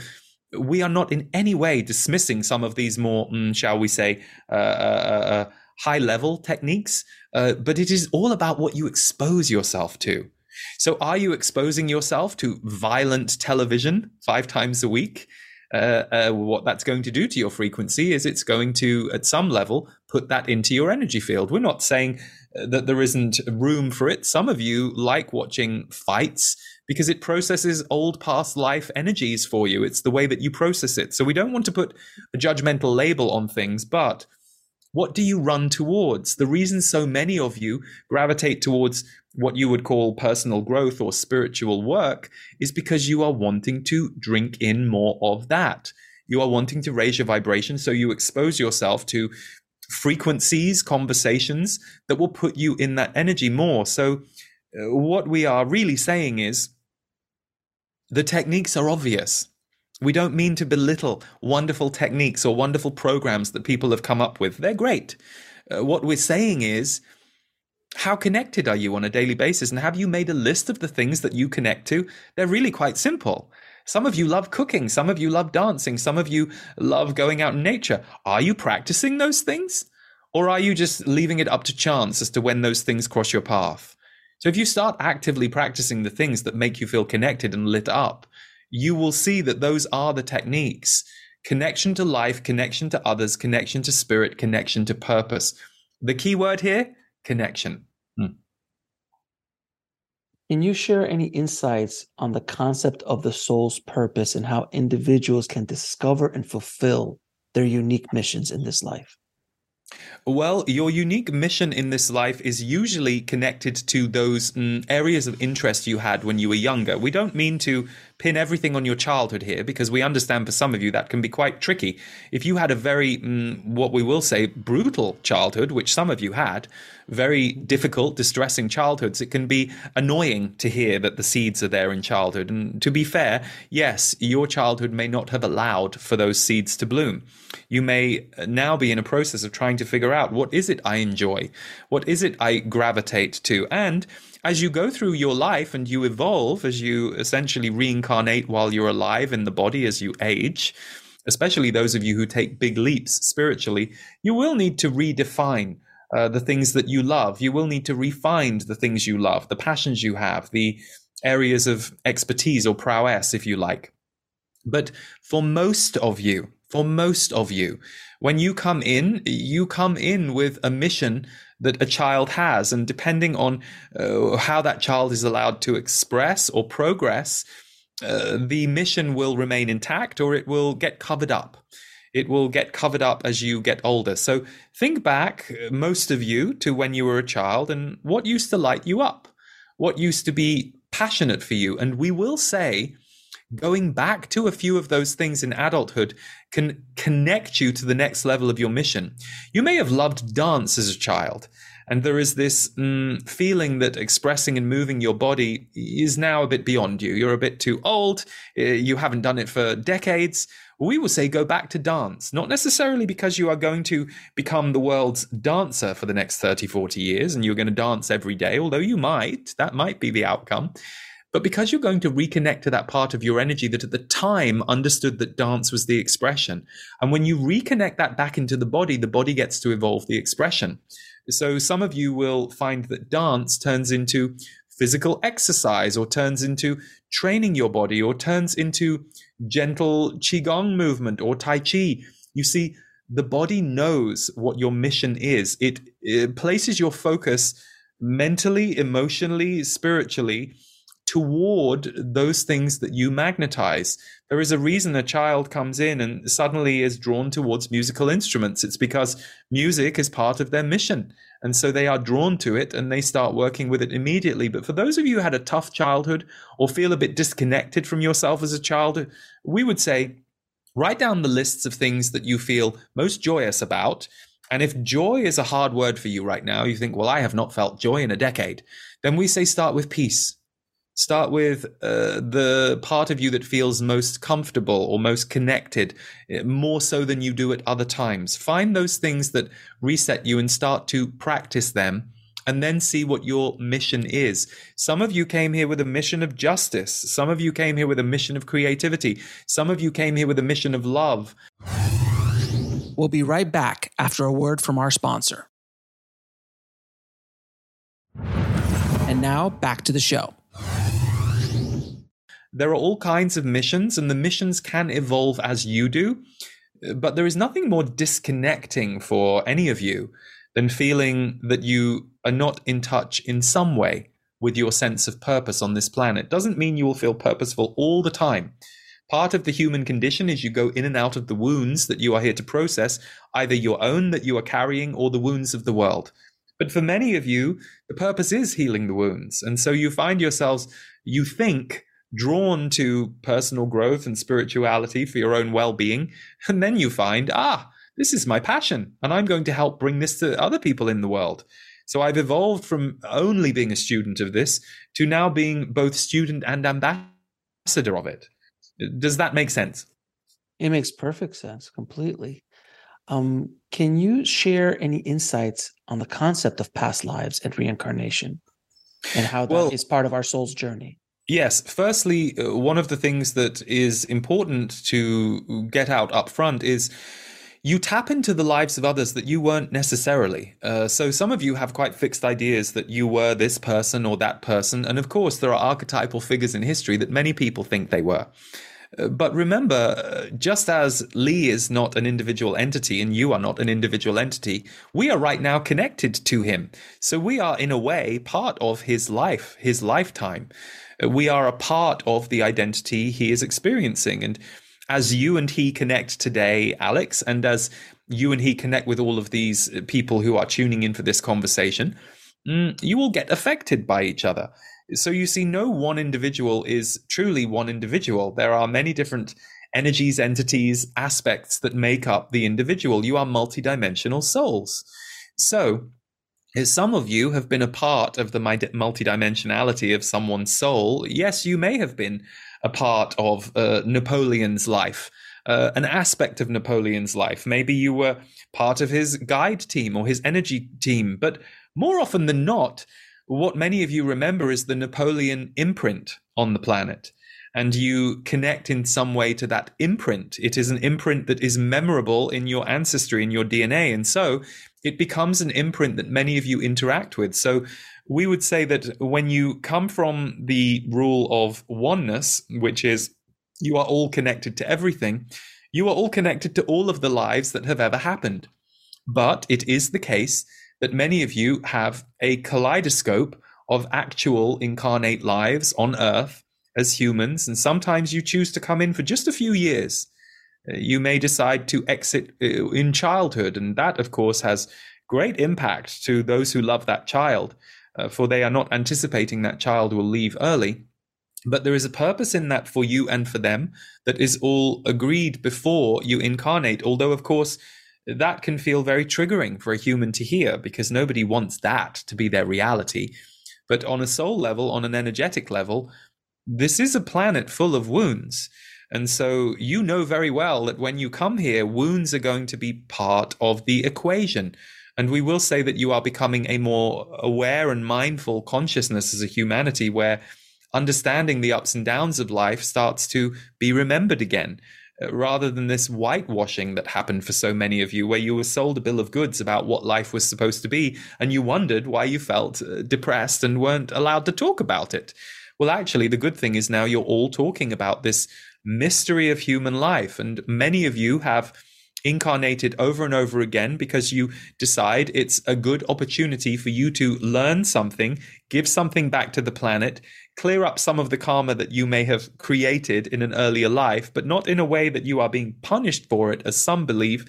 we are not in any way dismissing some of these more, mm, shall we say, uh, uh, uh, uh high level techniques, uh, but it is all about what you expose yourself to. So, are you exposing yourself to violent television five times a week? Uh, uh, what that's going to do to your frequency is it's going to, at some level, put that into your energy field. We're not saying uh, that there isn't room for it. Some of you like watching fights because it processes old past life energies for you. It's the way that you process it. So we don't want to put a judgmental label on things, but what do you run towards? The reason so many of you gravitate towards what you would call personal growth or spiritual work is because you are wanting to drink in more of that. You are wanting to raise your vibration, so you expose yourself to frequencies, conversations that will put you in that energy more. So, uh, what we are really saying is the techniques are obvious. We don't mean to belittle wonderful techniques or wonderful programs that people have come up with. They're great. Uh, what we're saying is, how connected are you on a daily basis? And have you made a list of the things that you connect to? They're really quite simple. Some of you love cooking. Some of you love dancing. Some of you love going out in nature. Are you practicing those things? Or are you just leaving it up to chance as to when those things cross your path? So if you start actively practicing the things that make you feel connected and lit up, you will see that those are the techniques connection to life, connection to others, connection to spirit, connection to purpose. The key word here connection. Hmm. Can you share any insights on the concept of the soul's purpose and how individuals can discover and fulfill their unique missions in this life? Well, your unique mission in this life is usually connected to those mm, areas of interest you had when you were younger. We don't mean to pin everything on your childhood here because we understand for some of you that can be quite tricky. If you had a very, mm, what we will say, brutal childhood, which some of you had, very difficult, distressing childhoods, it can be annoying to hear that the seeds are there in childhood. And to be fair, yes, your childhood may not have allowed for those seeds to bloom. You may now be in a process of trying to figure out what is it I enjoy? What is it I gravitate to? And as you go through your life and you evolve, as you essentially reincarnate while you're alive in the body as you age, especially those of you who take big leaps spiritually, you will need to redefine uh, the things that you love. You will need to refine the things you love, the passions you have, the areas of expertise or prowess, if you like. But for most of you, for most of you, when you come in, you come in with a mission that a child has. And depending on uh, how that child is allowed to express or progress, uh, the mission will remain intact or it will get covered up. It will get covered up as you get older. So think back, most of you, to when you were a child and what used to light you up, what used to be passionate for you. And we will say, going back to a few of those things in adulthood can connect you to the next level of your mission. You may have loved dance as a child, and there is this mm, feeling that expressing and moving your body is now a bit beyond you. You're a bit too old, eh, you haven't done it for decades. We will say go back to dance, not necessarily because you are going to become the world's dancer for the next 30, 40 years and you're going to dance every day, although you might, that might be the outcome. But because you're going to reconnect to that part of your energy that at the time understood that dance was the expression. And when you reconnect that back into the body, the body gets to evolve the expression. So some of you will find that dance turns into physical exercise or turns into training your body or turns into gentle qigong movement or tai chi. You see, the body knows what your mission is. It, it places your focus mentally, emotionally, spiritually toward those things that you magnetize. There is a reason a child comes in and suddenly is drawn towards musical instruments. It's because music is part of their mission. And so they are drawn to it and they start working with it immediately. But for those of you who had a tough childhood or feel a bit disconnected from yourself as a child, we would say write down the lists of things that you feel most joyous about. And if joy is a hard word for you right now, you think, well, I have not felt joy in a decade, then we say start with peace Start with uh, the part of you that feels most comfortable or most connected, eh, more so than you do at other times. Find those things that reset you and start to practice them and then see what your mission is. Some of you came here with a mission of justice. Some of you came here with a mission of creativity. Some of you came here with a mission of love. We'll be right back after a word from our sponsor. And now back to the show. There are all kinds of missions, and the missions can evolve as you do. But there is nothing more disconnecting for any of you than feeling that you are not in touch in some way with your sense of purpose on this planet. Doesn't mean you will feel purposeful all the time. Part of the human condition is you go in and out of the wounds that you are here to process, either your own that you are carrying or the wounds of the world. But for many of you, the purpose is healing the wounds. And so you find yourselves, you think, drawn to personal growth and spirituality for your own well being. And then you find, ah, this is my passion, and I'm going to help bring this to other people in the world. So I've evolved from only being a student of this to now being both student and ambassador of it. Does that make sense? It makes perfect sense, completely. Um, can you share any insights on the concept of past lives and reincarnation and how that well, is part of our soul's journey? Yes. Firstly, uh, one of the things that is important to get out up front is you tap into the lives of others that you weren't necessarily. Uh, so some of you have quite fixed ideas that you were this person or that person. And of course, there are archetypal figures in history that many people think they were. Uh, but remember, uh, just as Lee is not an individual entity and you are not an individual entity, we are right now connected to him. So we are, in a way, part of his life, his lifetime we are a part of the identity he is experiencing. And as you and he connect today, Alex, and as you and he connect with all of these people who are tuning in for this conversation, mm, you will get affected by each other. So you see, no one individual is truly one individual. There are many different energies, entities, aspects that make up the individual. You are multidimensional souls. So is some of you have been a part of the multidimensionality of someone's soul. Yes, you may have been a part of uh, Napoleon's life, uh, an aspect of Napoleon's life. Maybe you were part of his guide team or his energy team. But more often than not, what many of you remember is the Napoleon imprint on the planet. And you connect in some way to that imprint. It is an imprint that is memorable in your ancestry, in your DNA. And so it becomes an imprint that many of you interact with. So we would say that when you come from the rule of oneness, which is you are all connected to everything, you are all connected to all of the lives that have ever happened. But it is the case that many of you have a kaleidoscope of actual incarnate lives on earth as humans, and sometimes you choose to come in for just a few years you may decide to exit uh, in childhood. And that, of course, has great impact to those who love that child, uh, for they are not anticipating that child will leave early. But there is a purpose in that for you and for them that is all agreed before you incarnate. Although, of course, that can feel very triggering for a human to hear because nobody wants that to be their reality. But on a soul level, on an energetic level, this is a planet full of wounds. And so you know very well that when you come here, wounds are going to be part of the equation. And we will say that you are becoming a more aware and mindful consciousness as a humanity where understanding the ups and downs of life starts to be remembered again. Uh, rather than this whitewashing that happened for so many of you, where you were sold a bill of goods about what life was supposed to be, and you wondered why you felt uh, depressed and weren't allowed to talk about it. Well, actually, the good thing is now you're all talking about this mystery of human life. And many of you have incarnated over and over again because you decide it's a good opportunity for you to learn something, give something back to the planet, clear up some of the karma that you may have created in an earlier life, but not in a way that you are being punished for it, as some believe,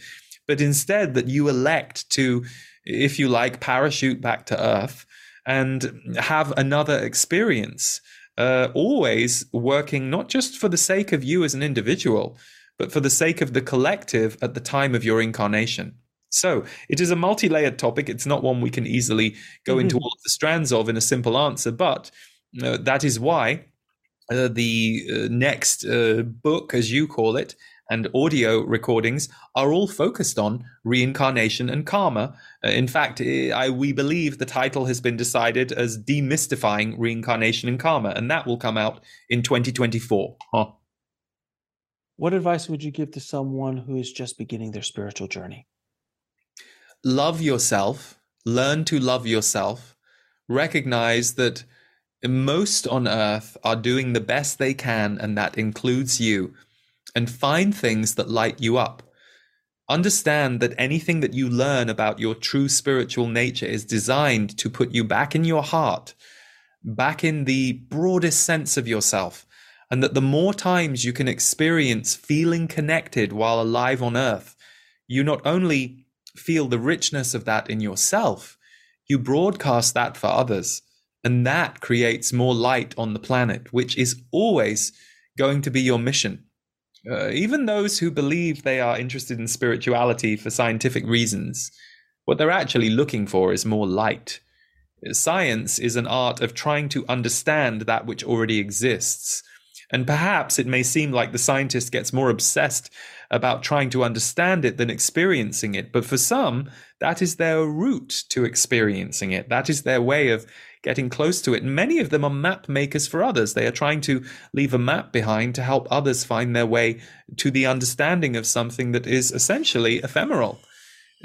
but instead that you elect to, if you like, parachute back to Earth and have another experience. Uh, always working not just for the sake of you as an individual, but for the sake of the collective at the time of your incarnation. So it is a multi layered topic. It's not one we can easily go mm-hmm. into all of the strands of in a simple answer, but uh, that is why uh, the uh, next uh, book, as you call it, and audio recordings are all focused on reincarnation and karma. Uh, in fact, I, we believe the title has been decided as demystifying reincarnation and karma, and that will come out in 2024. Huh. What advice would you give to someone who is just beginning their spiritual journey? Love yourself, learn to love yourself, recognize that most on earth are doing the best they can, and that includes you, and find things that light you up. Understand that anything that you learn about your true spiritual nature is designed to put you back in your heart, back in the broadest sense of yourself, and that the more times you can experience feeling connected while alive on earth, you not only feel the richness of that in yourself, you broadcast that for others. And that creates more light on the planet, which is always going to be your mission. Uh, even those who believe they are interested in spirituality for scientific reasons, what they're actually looking for is more light. Science is an art of trying to understand that which already exists and perhaps it may seem like the scientist gets more obsessed about trying to understand it than experiencing it. But for some, that is their route to experiencing it. That is their way of getting close to it. And many of them are map makers for others. They are trying to leave a map behind to help others find their way to the understanding of something that is essentially ephemeral.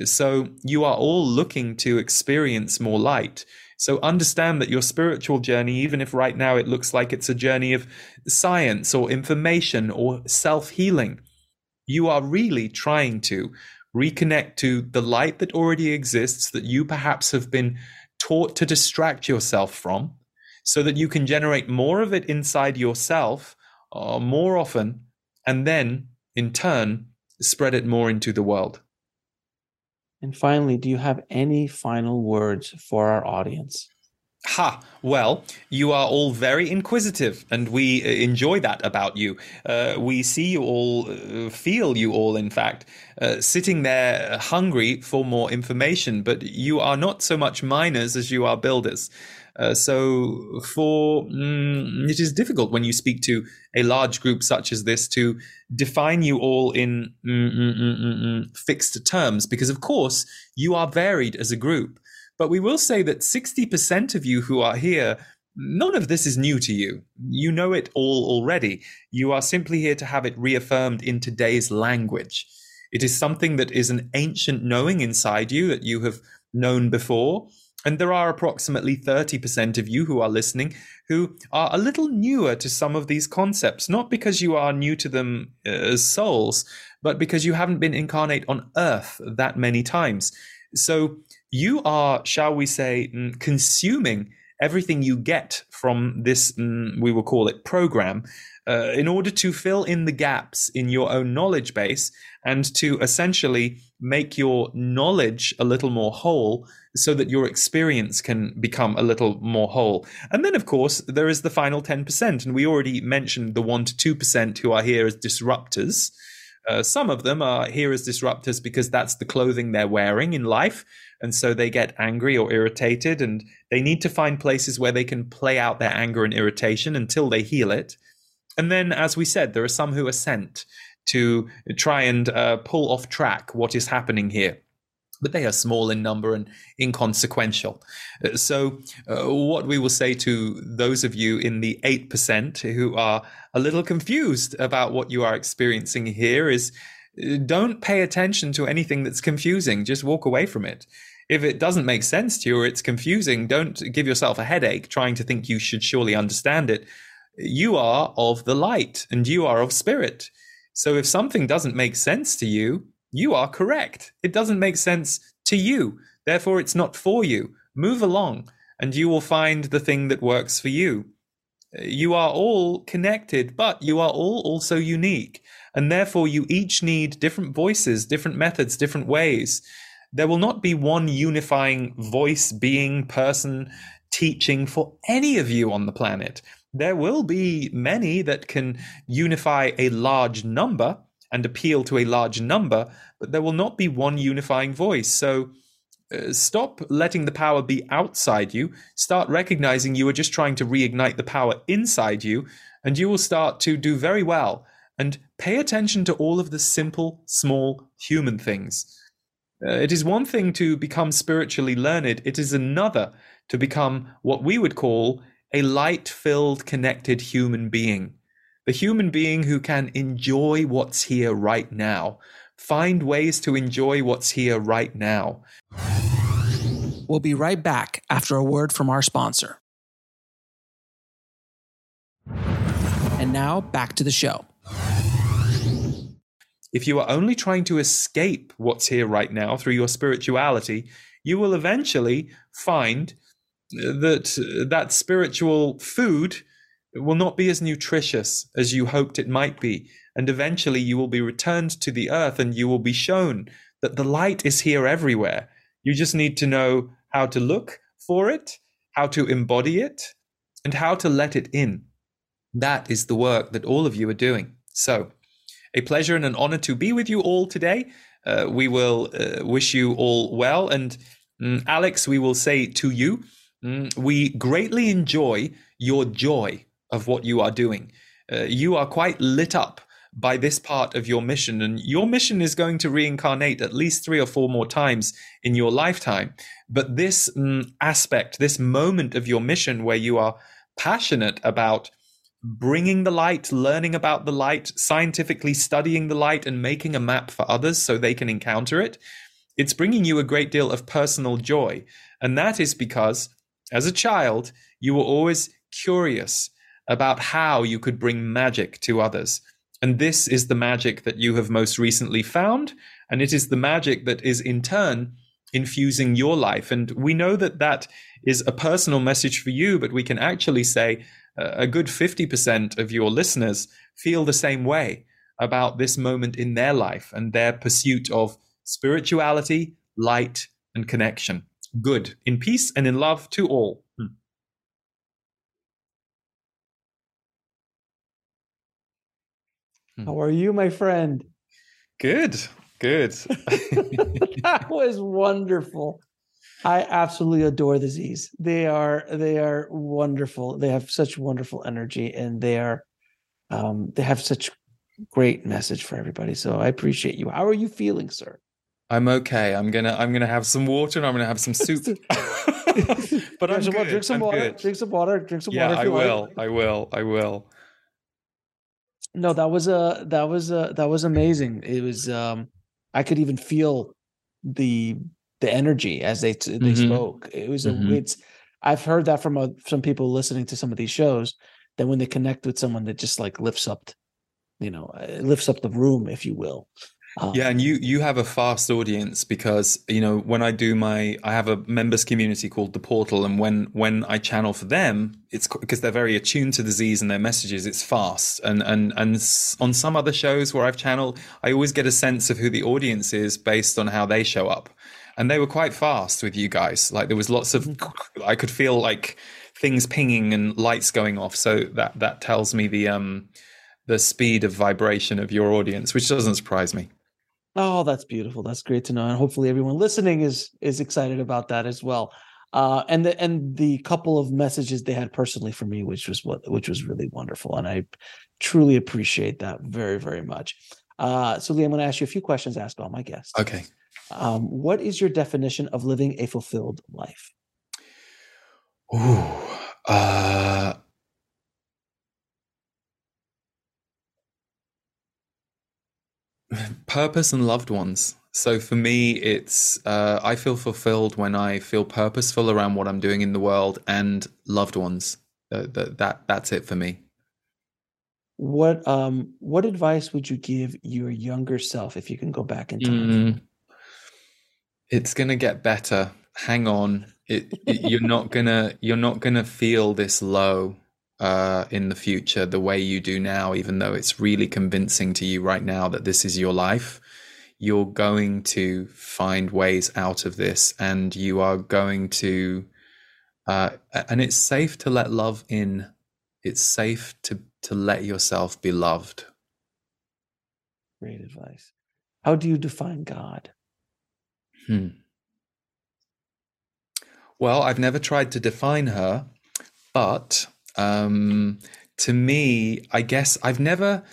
So you are all looking to experience more light. So understand that your spiritual journey, even if right now it looks like it's a journey of science or information or self healing, you are really trying to reconnect to the light that already exists that you perhaps have been taught to distract yourself from so that you can generate more of it inside yourself uh, more often and then in turn spread it more into the world. And finally, do you have any final words for our audience? Ha! Well, you are all very inquisitive, and we uh, enjoy that about you. Uh, we see you all, uh, feel you all, in fact, uh, sitting there hungry for more information, but you are not so much miners as you are builders. Uh, so, for mm, it is difficult when you speak to a large group such as this to define you all in mm mm, mm, mm, mm, fixed terms, because of course you are varied as a group. But we will say that 60% of you who are here none of this is new to you. You know it all already. You are simply here to have it reaffirmed in today's language. It is something that is an ancient knowing inside you that you have known before, and there are approximately 30% of you who are listening who are a little newer to some of these concepts, not because you are new to them as souls, but because you haven't been incarnate on earth that many times. So you are, shall we say, mm, consuming everything you get from this, mm, we will call it program, uh, in order to fill in the gaps in your own knowledge base and to essentially make your knowledge a little more whole so that your experience can become a little more whole. And then, of course, there is the final 10%. And we already mentioned the 1 to 2% who are here as disruptors. Uh, some of them are here as disruptors because that's the clothing they're wearing in life. And so they get angry or irritated, and they need to find places where they can play out their anger and irritation until they heal it. And then, as we said, there are some who are sent to try and uh, pull off track what is happening here but they are small in number and inconsequential. Uh, so, uh, what we will say to those of you in the 8% who are a little confused about what you are experiencing here is uh, don't pay attention to anything that's confusing, just walk away from it. If it doesn't make sense to you or it's confusing, don't give yourself a headache trying to think you should surely understand it. You are of the light and you are of spirit. So if something doesn't make sense to you, you are correct. It doesn't make sense to you. Therefore, it's not for you. Move along and you will find the thing that works for you. You are all connected, but you are all also unique. And therefore, you each need different voices, different methods, different ways. There will not be one unifying voice, being, person, teaching for any of you on the planet. There will be many that can unify a large number and appeal to a large number, but there will not be one unifying voice. So, uh, stop letting the power be outside you. Start recognizing you are just trying to reignite the power inside you, and you will start to do very well. And pay attention to all of the simple, small human things. Uh, it is one thing to become spiritually learned, it is another to become what we would call a light filled, connected human being. The human being who can enjoy what's here right now Find ways to enjoy what's here right now. We'll be right back after a word from our sponsor. And now back to the show. If you are only trying to escape what's here right now through your spirituality, you will eventually find uh, that uh, that spiritual food will not be as nutritious as you hoped it might be and eventually you will be returned to the earth and you will be shown that the light is here everywhere. You just need to know how to look for it, how to embody it, and how to let it in. That is the work that all of you are doing. So, a pleasure and an honor to be with you all today. Uh, we will uh, wish you all well. And mm, Alex, we will say to you, mm, we greatly enjoy your joy of what you are doing. Uh, you are quite lit up by this part of your mission. And your mission is going to reincarnate at least three or four more times in your lifetime. But this mm, aspect, this moment of your mission where you are passionate about bringing the light, learning about the light, scientifically studying the light, and making a map for others so they can encounter it, it's bringing you a great deal of personal joy. And that is because, as a child, you were always curious about how you could bring magic to others. And this is the magic that you have most recently found. And it is the magic that is in turn infusing your life. And we know that that is a personal message for you, but we can actually say a good 50% of your listeners feel the same way about this moment in their life and their pursuit of spirituality, light, and connection. Good. In peace and in love to all. Hmm. How are you, my friend? Good, good. that was wonderful. I absolutely adore the Z's. They are they are wonderful. They have such wonderful energy, and they are um, they have such great message for everybody. So I appreciate you. How are you feeling, sir? I'm okay. I'm gonna I'm gonna have some water and I'm gonna have some soup. but I'm good. Drink some I'm water. Good. Drink some water. Drink some yeah, water. I will. Like. I will. I will no that was a that was a that was amazing it was um i could even feel the the energy as they they mm-hmm. spoke it was mm-hmm. a it's i've heard that from a, some people listening to some of these shows that when they connect with someone that just like lifts up you know lifts up the room if you will um, yeah, and you you have a fast audience because you know when I do my I have a members community called the Portal, and when when I channel for them, it's because they're very attuned to the Z's and their messages. It's fast, and and and on some other shows where I've channeled, I always get a sense of who the audience is based on how they show up, and they were quite fast with you guys. Like there was lots of mm-hmm. I could feel like things pinging and lights going off. So that that tells me the um the speed of vibration of your audience, which doesn't surprise me. Oh, that's beautiful. That's great to know, and hopefully everyone listening is is excited about that as well. Uh, and the and the couple of messages they had personally for me, which was what which was really wonderful, and I truly appreciate that very very much. Uh, so, Lee, I'm going to ask you a few questions. Ask all my guests. Okay. Um, what is your definition of living a fulfilled life? Ooh, uh, purpose and loved ones. So for me, it's uh, I feel fulfilled when I feel purposeful around what I'm doing in the world and loved ones. Uh, that, that that's it for me. what um what advice would you give your younger self if you can go back in time? Mm, it's gonna get better. Hang on. It, it, you're not gonna you're not gonna feel this low uh, in the future the way you do now, even though it's really convincing to you right now that this is your life. You're going to find ways out of this, and you are going to. Uh, and it's safe to let love in. It's safe to to let yourself be loved. Great advice. How do you define God? Hmm. Well, I've never tried to define her, but um, to me, I guess I've never,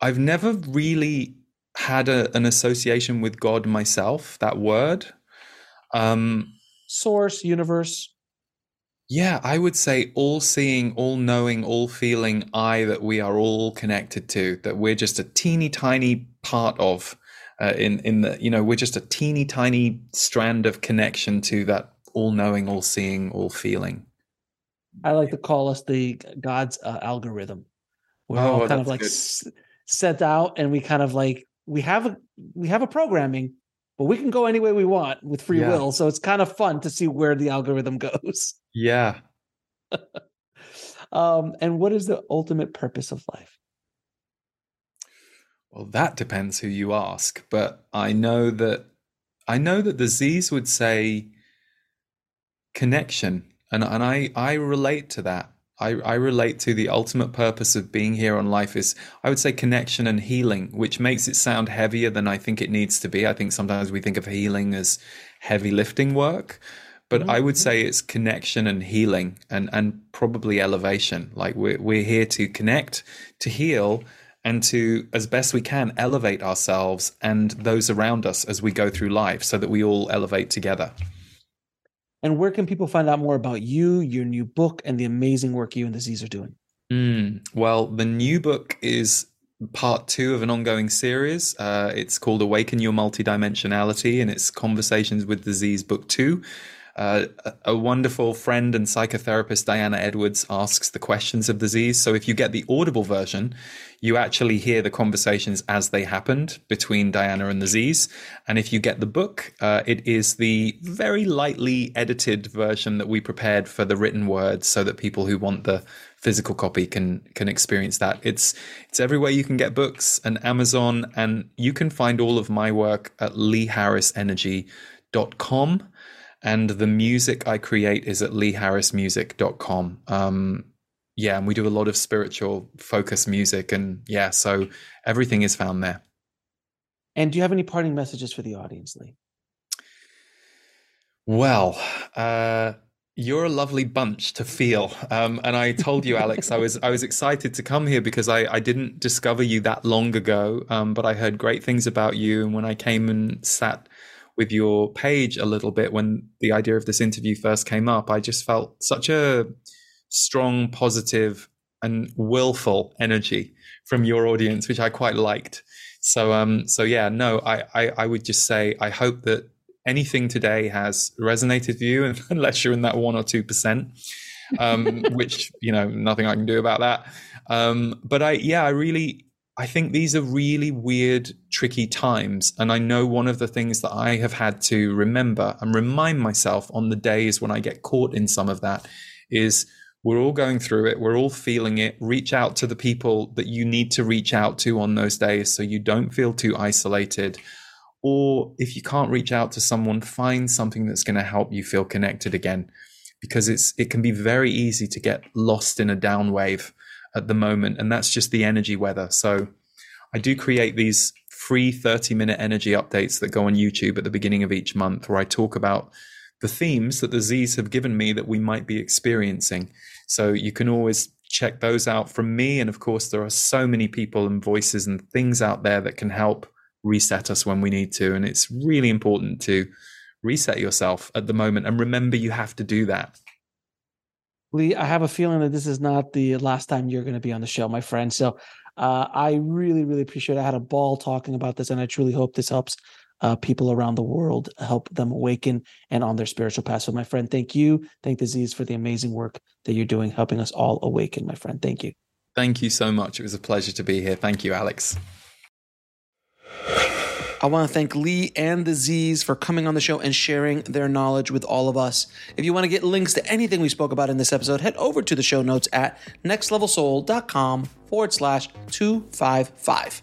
I've never really had a, an association with God myself. That word, um, source, universe. Yeah, I would say all seeing, all knowing, all feeling I that we are all connected to, that we're just a teeny tiny part of. Uh, in in the you know we're just a teeny tiny strand of connection to that all knowing, all seeing, all feeling. I like to call us the God's uh, algorithm. We're oh, all kind of like s- set out, and we kind of like we have a we have a programming, but we can go any way we want with free yeah. will. So it's kind of fun to see where the algorithm goes. Yeah. um, and what is the ultimate purpose of life? Well, that depends who you ask, but I know that I know that the Z's would say connection and and I I relate to that. I, I relate to the ultimate purpose of being here on life is I would say connection and healing, which makes it sound heavier than I think it needs to be. I think sometimes we think of healing as heavy lifting work, but mm-hmm. I would say it's connection and healing and and probably elevation. Like we're we're here to connect, to heal, and to as best we can elevate ourselves and those around us as we go through life so that we all elevate together. And where can people find out more about you, your new book, and the amazing work you and the Z's are doing? Mm, well, the new book is part two of an ongoing series. Uh, it's called Awaken Your Multidimensionality, and it's Conversations with the Z's Book Two. Uh, a wonderful friend and psychotherapist, Dianna Edwards, asks the questions of the Z's. So if you get the audible version, you actually hear the conversations as they happened between Dianna and the Z's. And if you get the book, uh, it is the very lightly edited version that we prepared for the written words so that people who want the physical copy can can experience that. It's it's everywhere you can get books and Amazon and you can find all of my work at leeharrisenergy.com and the music I create is at leeharrismusic.com. Um, yeah, and we do a lot of spiritual focus music, and yeah, so everything is found there. And do you have any parting messages for the audience, Lee? Well, uh, you're a lovely bunch to feel, um, and I told you, Alex, I was I was excited to come here because I, I didn't discover you that long ago, um, but I heard great things about you, and when I came and sat with your page a little bit when the idea of this interview first came up. I just felt such a strong, positive, and willful energy from your audience, which I quite liked. So, um, so yeah, no, I, I, I would just say I hope that anything today has resonated with you, unless you're in that one or two percent, um, which you know nothing I can do about that. Um, but I, yeah, I really, I think these are really weird, tricky times. And I know one of the things that I have had to remember and remind myself on the days when I get caught in some of that is we're all going through it. We're all feeling it. Reach out to the people that you need to reach out to on those days so you don't feel too isolated. Or if you can't reach out to someone, find something that's going to help you feel connected again because it's, it can be very easy to get lost in a down wave at the moment, and that's just the energy weather. So I do create these free 30 minute energy updates that go on YouTube at the beginning of each month where I talk about the themes that the Z's have given me that we might be experiencing. So you can always check those out from me. And of course, there are so many people and voices and things out there that can help reset us when we need to. And it's really important to reset yourself at the moment. And remember, you have to do that. Lee, I have a feeling that this is not the last time you're going to be on the show, my friend. So uh, I really, really appreciate it. I had a ball talking about this, and I truly hope this helps uh, people around the world, help them awaken and on their spiritual path. So, my friend, thank you. Thank the Z's for the amazing work that you're doing, helping us all awaken, my friend. Thank you. Thank you so much. It was a pleasure to be here. Thank you, Alex. I want to thank Lee and the Z's for coming on the show and sharing their knowledge with all of us. If you want to get links to anything we spoke about in this episode, head over to the show notes at nextlevelsoul.com forward slash 255.